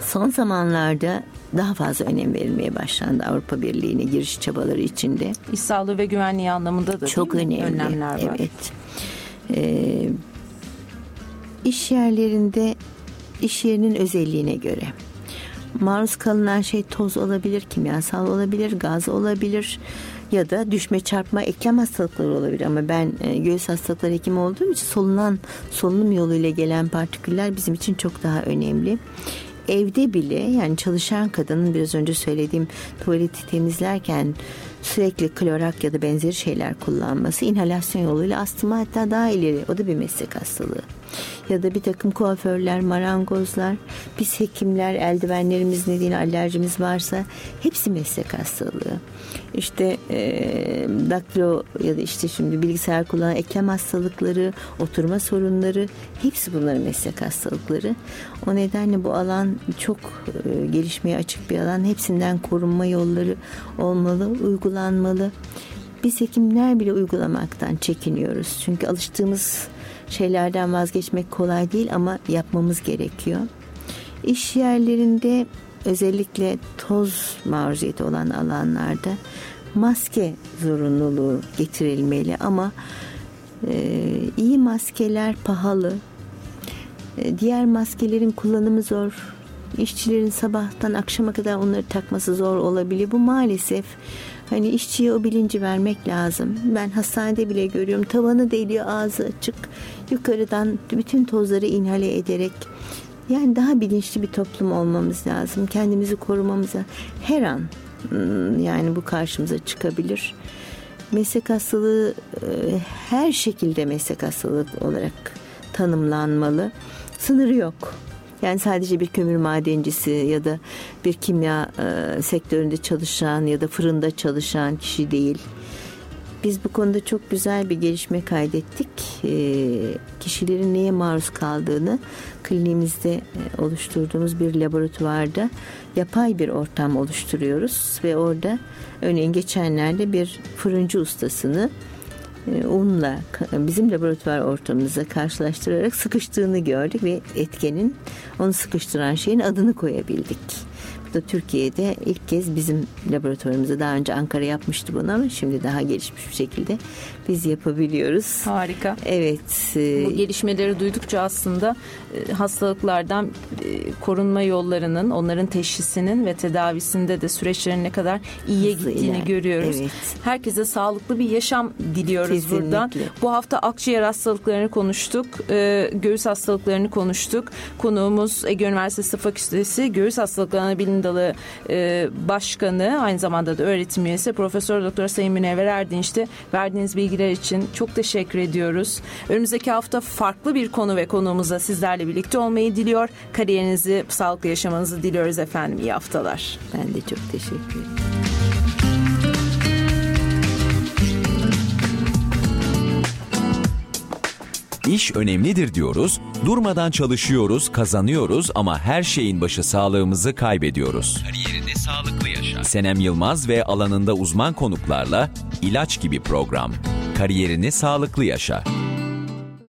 [SPEAKER 2] Son zamanlarda daha fazla önem verilmeye başlandı Avrupa Birliği'ne giriş çabaları içinde.
[SPEAKER 1] İş sağlığı ve güvenliği anlamında da
[SPEAKER 2] çok önemli önlemler var. Evet. Ee, iş yerlerinde iş yerinin özelliğine göre maruz kalınan şey toz olabilir, kimyasal olabilir, gaz olabilir, ya da düşme çarpma eklem hastalıkları olabilir ama ben e, göğüs hastalıkları hekimi olduğum için solunan solunum yoluyla gelen partiküller bizim için çok daha önemli evde bile yani çalışan kadının biraz önce söylediğim tuvaleti temizlerken sürekli klorak ya da benzeri şeyler kullanması inhalasyon yoluyla astıma hatta daha ileri o da bir meslek hastalığı. Ya da bir takım kuaförler, marangozlar, biz hekimler eldivenlerimiz nedeniyle alerjimiz varsa hepsi meslek hastalığı. İşte e, daktilo ya da işte şimdi bilgisayar kullanan eklem hastalıkları, oturma sorunları hepsi bunların meslek hastalıkları. O nedenle bu alan çok e, gelişmeye açık bir alan. Hepsinden korunma yolları olmalı, uygulanmalı. Biz hekimler bile uygulamaktan çekiniyoruz. Çünkü alıştığımız şeylerden vazgeçmek kolay değil ama yapmamız gerekiyor. İş yerlerinde özellikle toz maruziyeti olan alanlarda maske zorunluluğu getirilmeli ama e, iyi maskeler pahalı. E, diğer maskelerin kullanımı zor. İşçilerin sabahtan akşama kadar onları takması zor olabiliyor. Bu maalesef hani işçiye o bilinci vermek lazım. Ben hastanede bile görüyorum. Tavanı deliyor ağzı açık. Yukarıdan bütün tozları inhale ederek yani daha bilinçli bir toplum olmamız lazım. Kendimizi korumamıza her an ıı, yani bu karşımıza çıkabilir. Meslek hastalığı ıı, her şekilde meslek hastalığı olarak tanımlanmalı. Sınırı yok. Yani sadece bir kömür madencisi ya da bir kimya e, sektöründe çalışan ya da fırında çalışan kişi değil. Biz bu konuda çok güzel bir gelişme kaydettik. E, kişilerin neye maruz kaldığını kliniğimizde e, oluşturduğumuz bir laboratuvarda yapay bir ortam oluşturuyoruz ve orada örneğin geçenlerde bir fırıncı ustasını e, unla bizim laboratuvar ortamımıza karşılaştırarak sıkıştığını gördük ve etkenin onu sıkıştıran şeyin adını koyabildik. Da Türkiye'de ilk kez bizim laboratuvarımızda daha önce Ankara yapmıştı bunu ama şimdi daha gelişmiş bir şekilde biz yapabiliyoruz.
[SPEAKER 1] Harika.
[SPEAKER 2] Evet.
[SPEAKER 1] E, Bu gelişmeleri duydukça aslında e, hastalıklardan e, korunma yollarının, onların teşhisinin ve tedavisinde de süreçlerin ne kadar iyiye Hızlı gittiğini iler. görüyoruz. Evet. Herkese sağlıklı bir yaşam diliyoruz Kesinlikle. buradan. Bu hafta akciğer hastalıklarını konuştuk. Göğüs hastalıklarını konuştuk. Konuğumuz Ege Üniversitesi Fakültesi Göğüs Hastalıklarına Bilim Dalı Başkanı, aynı zamanda da öğretim üyesi Profesör Doktor Sayın Münevver Erdinç'ti. Verdiğiniz bilgi bilgiler için çok teşekkür ediyoruz. Önümüzdeki hafta farklı bir konu ve konuğumuzla sizlerle birlikte olmayı diliyor. Kariyerinizi, sağlıklı yaşamanızı diliyoruz efendim. İyi haftalar.
[SPEAKER 2] Ben de çok teşekkür ederim.
[SPEAKER 3] İş önemlidir diyoruz, durmadan çalışıyoruz, kazanıyoruz ama her şeyin başı sağlığımızı kaybediyoruz. Kariyerinde sağlıklı yaşa. Senem Yılmaz ve alanında uzman konuklarla ilaç gibi program. Kariyerini sağlıklı yaşa.